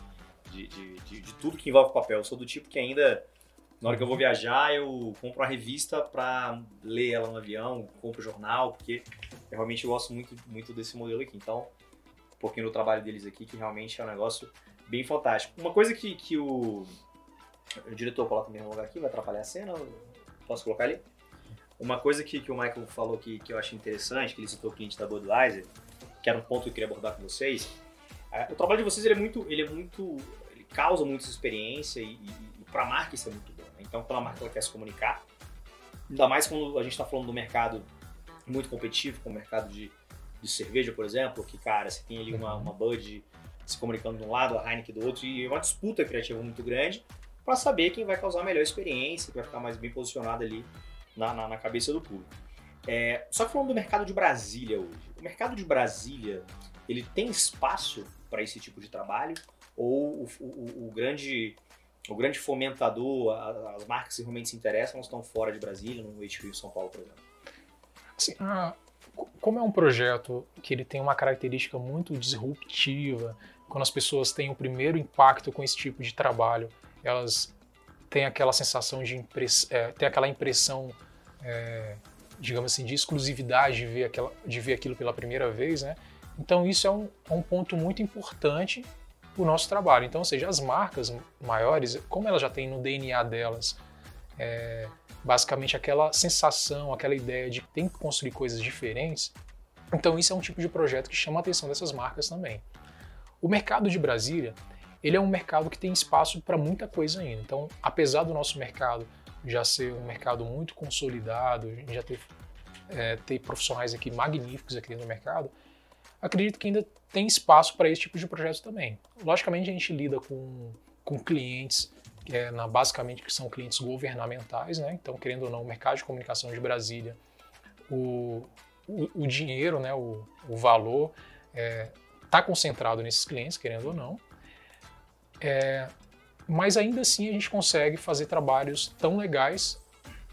de, de, de, de, tudo que envolve papel. Eu sou do tipo que ainda, na hora que eu vou viajar, eu compro uma revista para ler ela no avião, compro jornal, porque eu realmente gosto muito, muito desse modelo aqui. Então, um pouquinho do trabalho deles aqui, que realmente é um negócio bem fantástico. Uma coisa que, que o, o diretor coloca no mesmo lugar aqui, vai atrapalhar a cena, posso colocar ali? Uma coisa que, que o Michael falou que, que eu acho interessante, que ele citou o cliente da Budweiser, que era um ponto que eu queria abordar com vocês, é, o trabalho de vocês ele é muito, ele é muito causa muita experiência e, e, e para a marca isso é muito? Então, quando a marca ela quer se comunicar, ainda mais quando a gente está falando do mercado muito competitivo, como o mercado de, de cerveja, por exemplo, que, cara, você tem ali uma, uhum. uma Bud se comunicando de um lado, a Heineken do outro, e é uma disputa criativa muito grande para saber quem vai causar a melhor experiência, que vai ficar mais bem posicionado ali na, na, na cabeça do público. É, só que falando do mercado de Brasília hoje, o mercado de Brasília ele tem espaço para esse tipo de trabalho ou o, o, o grande o grande fomentador, as marcas que realmente se interessam, estão fora de Brasília, no HQ em São Paulo, por exemplo?
Assim, ah, como é um projeto que ele tem uma característica muito disruptiva, quando as pessoas têm o primeiro impacto com esse tipo de trabalho, elas têm aquela sensação de impress, é, tem aquela impressão, é, digamos assim, de exclusividade de ver, aquela, de ver aquilo pela primeira vez, né? Então isso é um, é um ponto muito importante o nosso trabalho. Então, ou seja, as marcas maiores, como elas já têm no DNA delas é, basicamente aquela sensação, aquela ideia de que tem que construir coisas diferentes, então isso é um tipo de projeto que chama a atenção dessas marcas também. O mercado de Brasília, ele é um mercado que tem espaço para muita coisa ainda. Então, apesar do nosso mercado já ser um mercado muito consolidado, já ter, é, ter profissionais aqui magníficos aqui no mercado, acredito que ainda tem espaço para esse tipo de projeto também. Logicamente, a gente lida com, com clientes, que é, na, basicamente, que são clientes governamentais, né? Então, querendo ou não, o mercado de comunicação de Brasília, o, o, o dinheiro, né, o, o valor, está é, tá concentrado nesses clientes, querendo ou não. É, mas ainda assim a gente consegue fazer trabalhos tão legais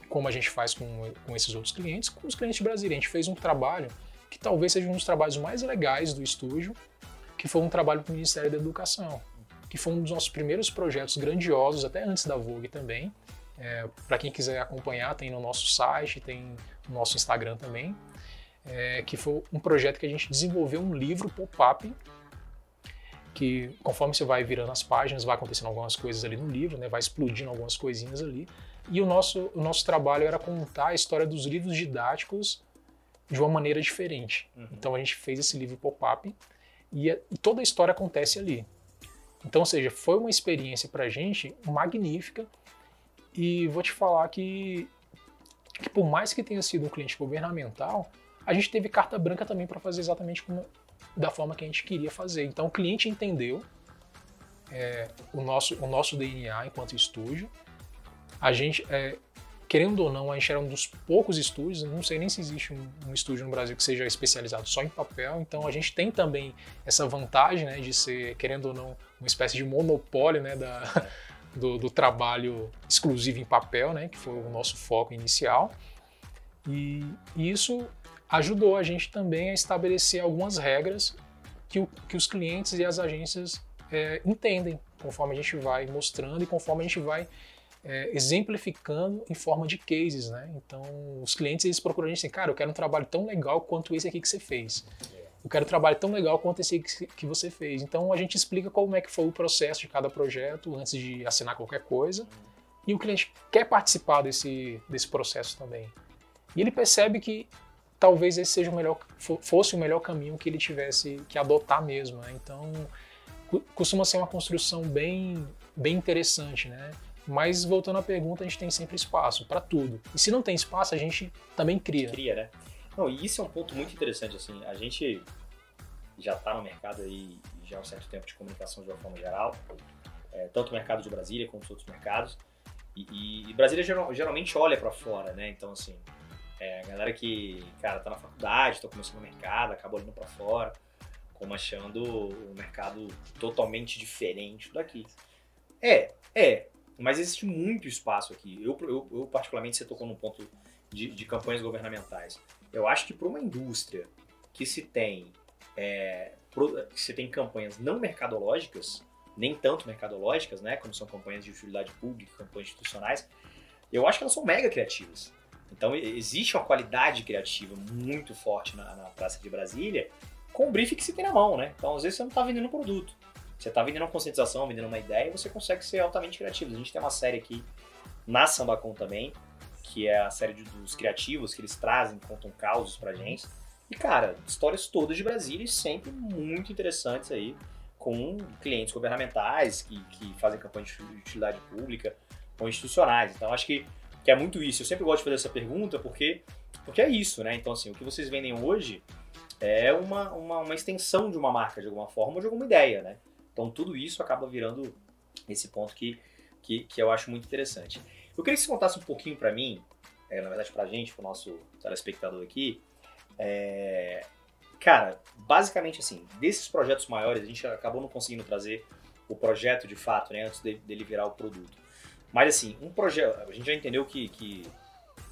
como a gente faz com, com esses outros clientes, com os clientes de Brasília. A gente fez um trabalho que talvez seja um dos trabalhos mais legais do estúdio, que foi um trabalho para o Ministério da Educação. que foi um dos nossos primeiros projetos grandiosos, até antes da Vogue também. É, Para quem quiser acompanhar, tem no nosso site, tem no nosso Instagram também. É, que foi um projeto que a gente desenvolveu um livro pop-up que conforme você vai virando as páginas, vai acontecendo algumas coisas ali no livro, né? vai explodindo algumas coisinhas ali. E o nosso, o nosso trabalho era contar a história dos livros didáticos de uma maneira diferente. Uhum. Então a gente fez esse livro pop-up e, e, toda a história acontece ali. Então, ou seja, foi uma experiência para a gente magnífica e vou te falar que, que por mais que tenha sido um cliente governamental, a gente teve carta branca também para fazer exatamente como, da forma que a gente queria fazer. Então o cliente entendeu é, o, nosso, o nosso DNA enquanto estúdio. A gente, é, querendo ou não, a gente era um dos poucos estúdios, não sei nem se existe um, um, estúdio no Brasil que seja especializado só em papel, então a gente tem também essa vantagem né, de ser, querendo ou não, uma espécie de monopólio né, da, do, do, trabalho exclusivo em papel, né, que foi o nosso foco inicial. E, e isso ajudou a gente também a estabelecer algumas regras que, o, que os clientes e as agências é, entendem conforme a gente vai mostrando e conforme a gente vai é, exemplificando em forma de cases, né? Então, os clientes eles procuram a gente assim, cara, eu quero um trabalho tão legal quanto esse aqui que você fez. Eu quero um trabalho tão legal quanto esse que, você fez. Então, a gente explica como é que foi o processo de cada projeto antes de assinar qualquer coisa. E o cliente quer participar desse, desse processo também. E ele percebe que talvez esse seja o melhor, fosse o melhor caminho que ele tivesse que adotar mesmo. Né? Então, costuma ser uma construção bem, bem interessante, né? Mas voltando à pergunta, a gente tem sempre espaço para tudo. E se não tem espaço, a gente também cria.
Cria, né? Não, e isso é um ponto muito interessante, assim, a gente já está no mercado aí já há um certo tempo de comunicação de uma forma geral, é, tanto o mercado de Brasília como os outros mercados, e, e, e Brasília geral, geralmente olha para fora, né? Então, assim, é, a galera que, cara, tá na faculdade, tá começando no mercado, acabou indo para fora, como achando o mercado totalmente diferente daqui. É, é, mas existe muito espaço aqui. Eu, eu, eu particularmente, você tocou num ponto de, de campanhas governamentais. Eu acho que para uma indústria que se tem, é, que se tem campanhas não mercadológicas, nem tanto mercadológicas, né, como são campanhas de utilidade pública, campanhas institucionais, eu acho que elas são mega criativas. Então existe uma qualidade criativa muito forte na, na Praça de Brasília com o briefing que se tem na mão, né? Então às vezes você não está vendendo um produto, você está vendendo uma conscientização, vendendo uma ideia e você consegue ser altamente criativo. A gente tem uma série aqui na Sambacom também, que é a série dos criativos que eles trazem, contam causos pra gente. E cara, histórias todas de Brasília e sempre muito interessantes aí, com clientes governamentais que, que fazem campanha de utilidade pública ou institucionais. Então acho que que é muito isso. Eu sempre gosto de fazer essa pergunta porque, porque é isso, né? Então, assim, o que vocês vendem hoje é uma, uma, uma extensão de uma marca, de alguma forma, ou de alguma ideia, né? Então, tudo isso acaba virando esse ponto que, que, que eu acho muito interessante. Eu queria que você contasse um pouquinho para mim, é, na verdade para a gente, para o nosso telespectador aqui, é, cara, basicamente assim, desses projetos maiores, a gente acabou não conseguindo trazer o projeto de fato, né, antes dele virar o produto. Mas assim, um projeto. A gente já entendeu que, que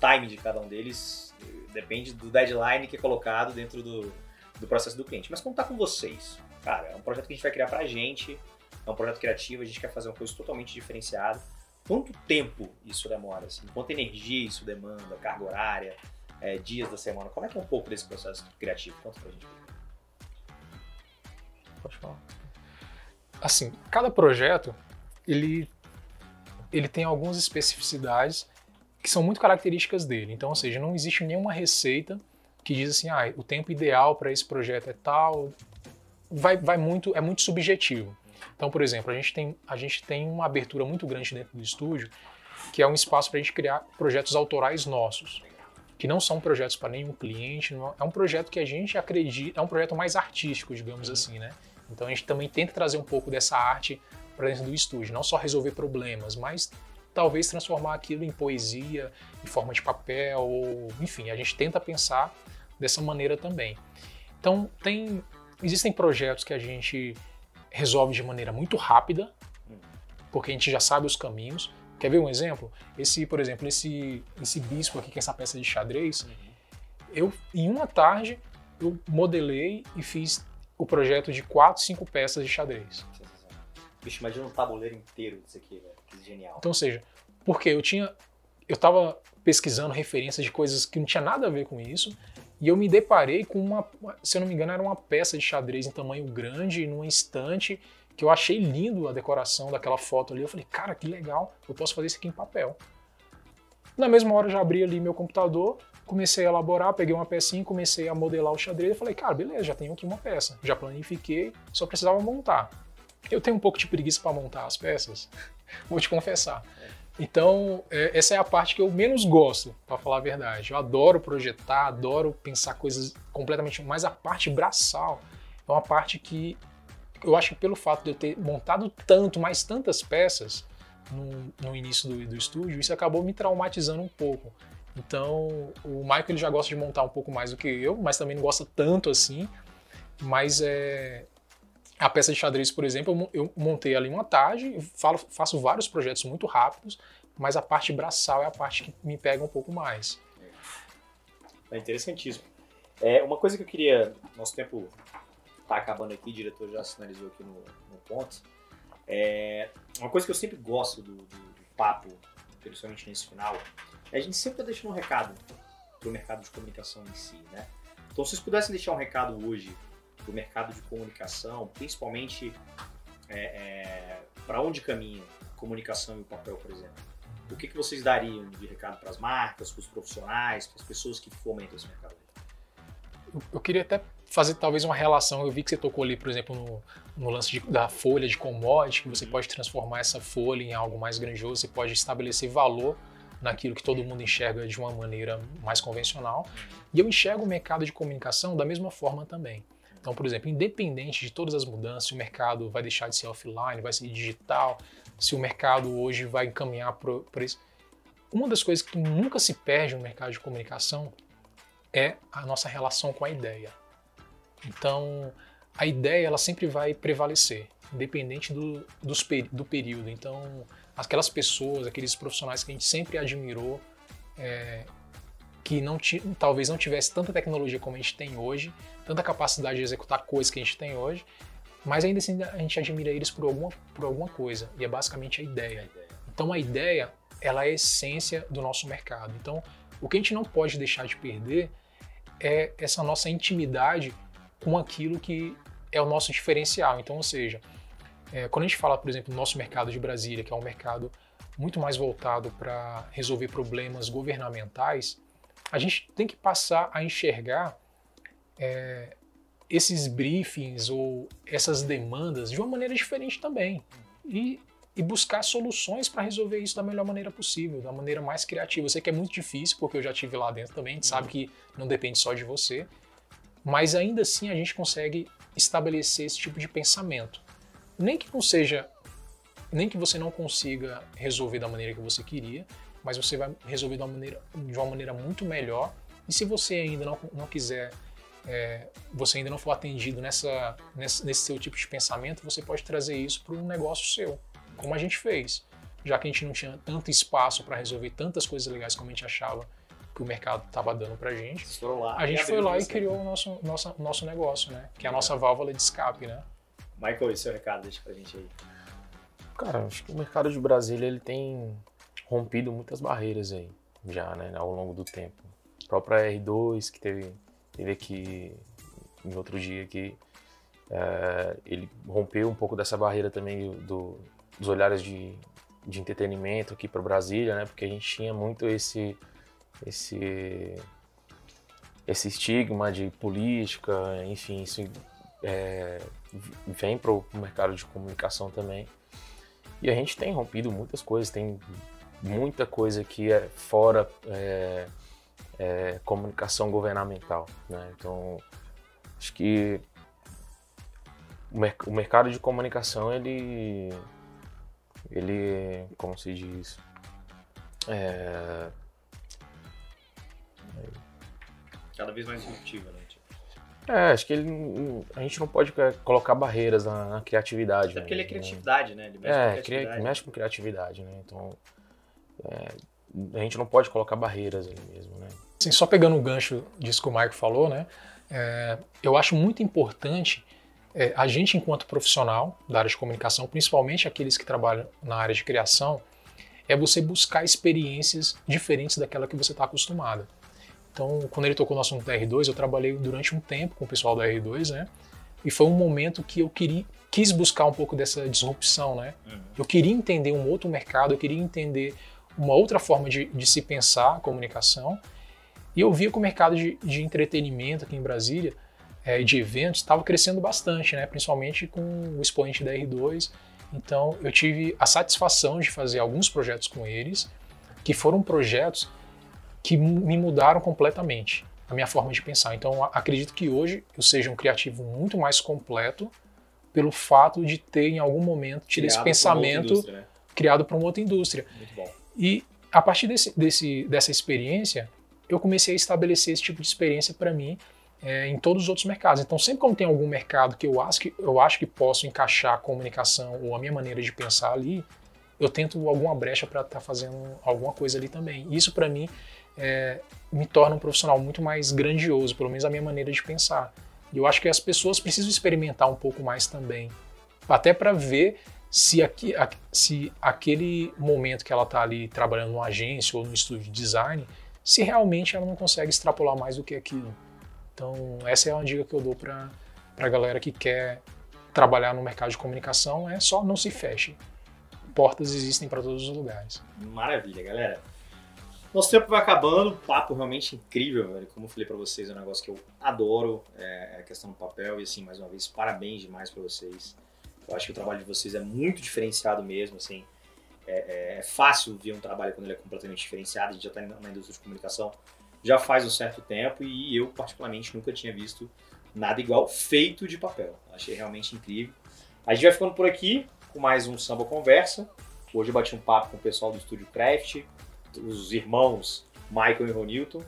time de cada um deles eh, depende do deadline que é colocado dentro do, do processo do cliente. Mas tá com vocês? Cara, é um projeto que a gente vai criar pra gente, é um projeto criativo, a gente quer fazer uma coisa totalmente diferenciada. Quanto tempo isso demora? Assim? Quanta energia isso demanda? Carga horária? É, dias da semana? Como é que é um pouco desse processo criativo? Conta pra gente.
Pode falar. Assim, cada projeto, ele ele tem algumas especificidades que são muito características dele. Então, ou seja, não existe nenhuma receita que diz assim, ah, o tempo ideal para esse projeto é tal. Vai, vai muito, é muito subjetivo. Então, por exemplo, a gente tem, a gente tem uma abertura muito grande dentro do estúdio, que é um espaço para a gente criar projetos autorais nossos, que não são projetos para nenhum cliente, não, é um projeto que a gente acredita, é um projeto mais artístico, digamos assim, né? Então a gente também tenta trazer um pouco dessa arte para dentro do estúdio. Não só resolver problemas, mas talvez transformar aquilo em poesia, em forma de papel, ou enfim, a gente tenta pensar dessa maneira também. Então, tem, existem projetos que a gente resolve de maneira muito rápida, porque a gente já sabe os caminhos. Quer ver um exemplo? Esse, por exemplo, esse, esse bispo aqui, que é essa peça de xadrez, eu, em uma tarde, eu modelei e fiz o projeto de quatro, cinco peças de xadrez.
Bicho, imagina um tabuleiro inteiro disso aqui, velho. Que genial.
Então, ou seja, porque eu tinha. Eu tava pesquisando referências de coisas que não tinha nada a ver com isso. E eu me deparei com uma, se eu não me engano, era uma peça de xadrez em tamanho grande, num instante, que eu achei lindo a decoração daquela foto ali. Eu falei, cara, que legal, eu posso fazer isso aqui em papel. Na mesma hora eu já abri ali meu computador, comecei a elaborar, peguei uma pecinha, comecei a modelar o xadrez e falei, cara, beleza, já tenho aqui uma peça. Já planifiquei, só precisava montar. Eu tenho um pouco de preguiça para montar as peças, vou te confessar. Então, é, essa é a parte que eu menos gosto, para falar a verdade. Eu adoro projetar, adoro pensar coisas completamente. Mas a parte braçal é uma parte que eu acho que pelo fato de eu ter montado tanto, mais tantas peças no, no início do, do estúdio, isso acabou me traumatizando um pouco. Então, o Michael ele já gosta de montar um pouco mais do que eu, mas também não gosta tanto assim. Mas é, a peça de xadrez, por exemplo, eu montei ali uma tarde, falo, faço vários projetos muito rápidos, mas a parte braçal é a parte que me pega um pouco mais.
É interessantíssimo. É, uma coisa que eu queria. Nosso tempo está acabando aqui, o diretor já sinalizou aqui no, no ponto. É, uma coisa que eu sempre gosto do, do, do papo, principalmente nesse final, é a gente sempre tá deixando um recado para o mercado de comunicação em si, né? Então, se vocês pudessem deixar um recado hoje para o mercado de comunicação, principalmente é, é, para onde caminha a comunicação e o papel, por exemplo? O que, que vocês dariam de recado para as marcas, para os profissionais, para as pessoas que fomentam esse mercado?
Eu, queria até fazer talvez uma relação. Eu vi que você tocou ali, por exemplo, no, no lance de, da folha de commodity, que você uhum. pode transformar essa folha em algo mais grandioso, você pode estabelecer valor naquilo que todo mundo enxerga de uma maneira mais convencional. Uhum. E eu enxergo o mercado de comunicação da mesma forma também. Então, por exemplo, independente de todas as mudanças, se o mercado vai deixar de ser offline, vai ser digital, se o mercado hoje vai encaminhar para isso. Uma das coisas que nunca se perde no mercado de comunicação é a nossa relação com a ideia. Então, a ideia ela sempre vai prevalecer, independente do, do período. Então, aquelas pessoas, aqueles profissionais que a gente sempre admirou, é, que não talvez não tivesse tanta tecnologia como a gente tem hoje, tanta capacidade de executar coisas que a gente tem hoje, mas ainda assim a gente admira eles por alguma, por alguma coisa, e é basicamente a ideia. Então a ideia, ela é a essência do nosso mercado. Então, o que a gente não pode deixar de perder é essa nossa intimidade com aquilo que é o nosso diferencial. Então, ou seja, é, quando a gente fala, por exemplo, do nosso mercado de Brasília, que é um mercado muito mais voltado para resolver problemas governamentais, a gente tem que passar a enxergar é, esses briefings ou essas demandas de uma maneira diferente também. E, e buscar soluções para resolver isso da melhor maneira possível, da maneira mais criativa. Eu sei que é muito difícil, porque eu já tive lá dentro também, a gente sabe uhum. que não depende só de você, mas ainda assim a gente consegue estabelecer esse tipo de pensamento. Nem que não seja, nem que você não consiga resolver da maneira que você queria, mas você vai resolver de uma maneira, de uma maneira muito melhor. E se você ainda não, não quiser, é, você ainda não for atendido nessa, nesse, nesse seu tipo de pensamento, você pode trazer isso para um negócio seu, como a gente fez. Já que a gente não tinha tanto espaço para resolver tantas coisas legais como a gente achava que o mercado estava dando para a gente, a gente foi lá e criou o nosso, nosso, nosso negócio, né? Que é a nossa válvula de escape, né?
Michael, esse é o recado, deixa pra gente aí.
Cara, acho que o mercado de Brasília ele tem rompido muitas barreiras aí, já, né, ao longo do tempo. A própria R2, que teve, teve aqui em outro dia, que é, ele rompeu um pouco dessa barreira também do, dos olhares de, de entretenimento aqui para Brasília, né, porque a gente tinha muito esse, esse, esse estigma de política, enfim, isso é, vem para o mercado de comunicação também. E a gente tem rompido muitas coisas, tem muita coisa que é fora é, é, comunicação governamental. Né? Então, acho que o, o, mercado de comunicação, ele, ele como se diz, é,
cada vez mais disruptiva, né? Tipo.
É, acho que ele, a gente não pode colocar barreiras na, na criatividade.
Até porque ele é criatividade, né? Ele mexe
é, com criatividade. mexe com criatividade, né? Então, é, a gente não pode colocar barreiras ali mesmo, né?
Sim, só pegando o gancho disso que o Marco falou, né? É, eu acho muito importante é, a gente, enquanto profissional da área de comunicação, principalmente aqueles que trabalham na área de criação, é você buscar experiências diferentes daquela que você está acostumado. Então, quando ele tocou no assunto da R2, eu trabalhei durante um tempo com o pessoal da R2, né? E foi um momento que eu queria, quis buscar um pouco dessa disrupção, né? Uhum. Eu queria entender um outro mercado, eu queria entender uma outra forma de, de se pensar a comunicação. E eu via que o mercado de, de entretenimento aqui em Brasília é, de eventos estava crescendo bastante, né? principalmente com o expoente da R2. Então eu tive a satisfação de fazer alguns projetos com eles, que foram projetos que me mudaram completamente a minha forma de pensar. Então acredito que hoje eu seja um criativo muito mais completo pelo fato de ter em algum momento tido esse pensamento né? criado para uma outra indústria. E a partir desse, desse, dessa experiência, eu comecei a estabelecer esse tipo de experiência para mim é, em todos os outros mercados. Então, sempre quando tem algum mercado que eu acho que, eu acho que posso encaixar a comunicação ou a minha maneira de pensar ali, eu tento alguma brecha para estar tá fazendo alguma coisa ali também. Isso, para mim, é, me torna um profissional muito mais grandioso, pelo menos a minha maneira de pensar. E eu acho que as pessoas precisam experimentar um pouco mais também, até para ver se, aqui, se aquele momento que ela está ali trabalhando numa agência ou no estúdio de design, se realmente ela não consegue extrapolar mais do que aquilo. Então, essa é uma dica que eu dou para a galera que quer trabalhar no mercado de comunicação, é só não se feche. Portas existem para todos os lugares.
Maravilha, galera. Nosso tempo vai acabando, papo realmente incrível, velho. Como eu falei para vocês, é um negócio que eu adoro, é a questão do papel. E assim, mais uma vez, parabéns demais para vocês. Eu acho que o trabalho de vocês é muito diferenciado mesmo, assim. É, é, é fácil ver um trabalho quando ele é completamente diferenciado. A gente já está na indústria de comunicação já faz um certo tempo e eu, particularmente, nunca tinha visto nada igual feito de papel. Achei realmente incrível. A gente vai ficando por aqui com mais um Samba Conversa. Hoje eu bati um papo com o pessoal do Estúdio Craft, os irmãos Michael e Ronilton.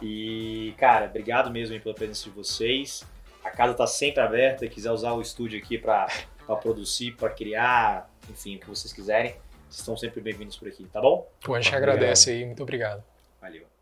E, cara, obrigado mesmo pela presença de vocês. A casa está sempre aberta. Quiser usar o estúdio aqui para produzir, para criar, enfim, o que vocês quiserem, vocês estão sempre bem-vindos por aqui, tá bom?
a gente agradece aí. Muito obrigado.
Valeu.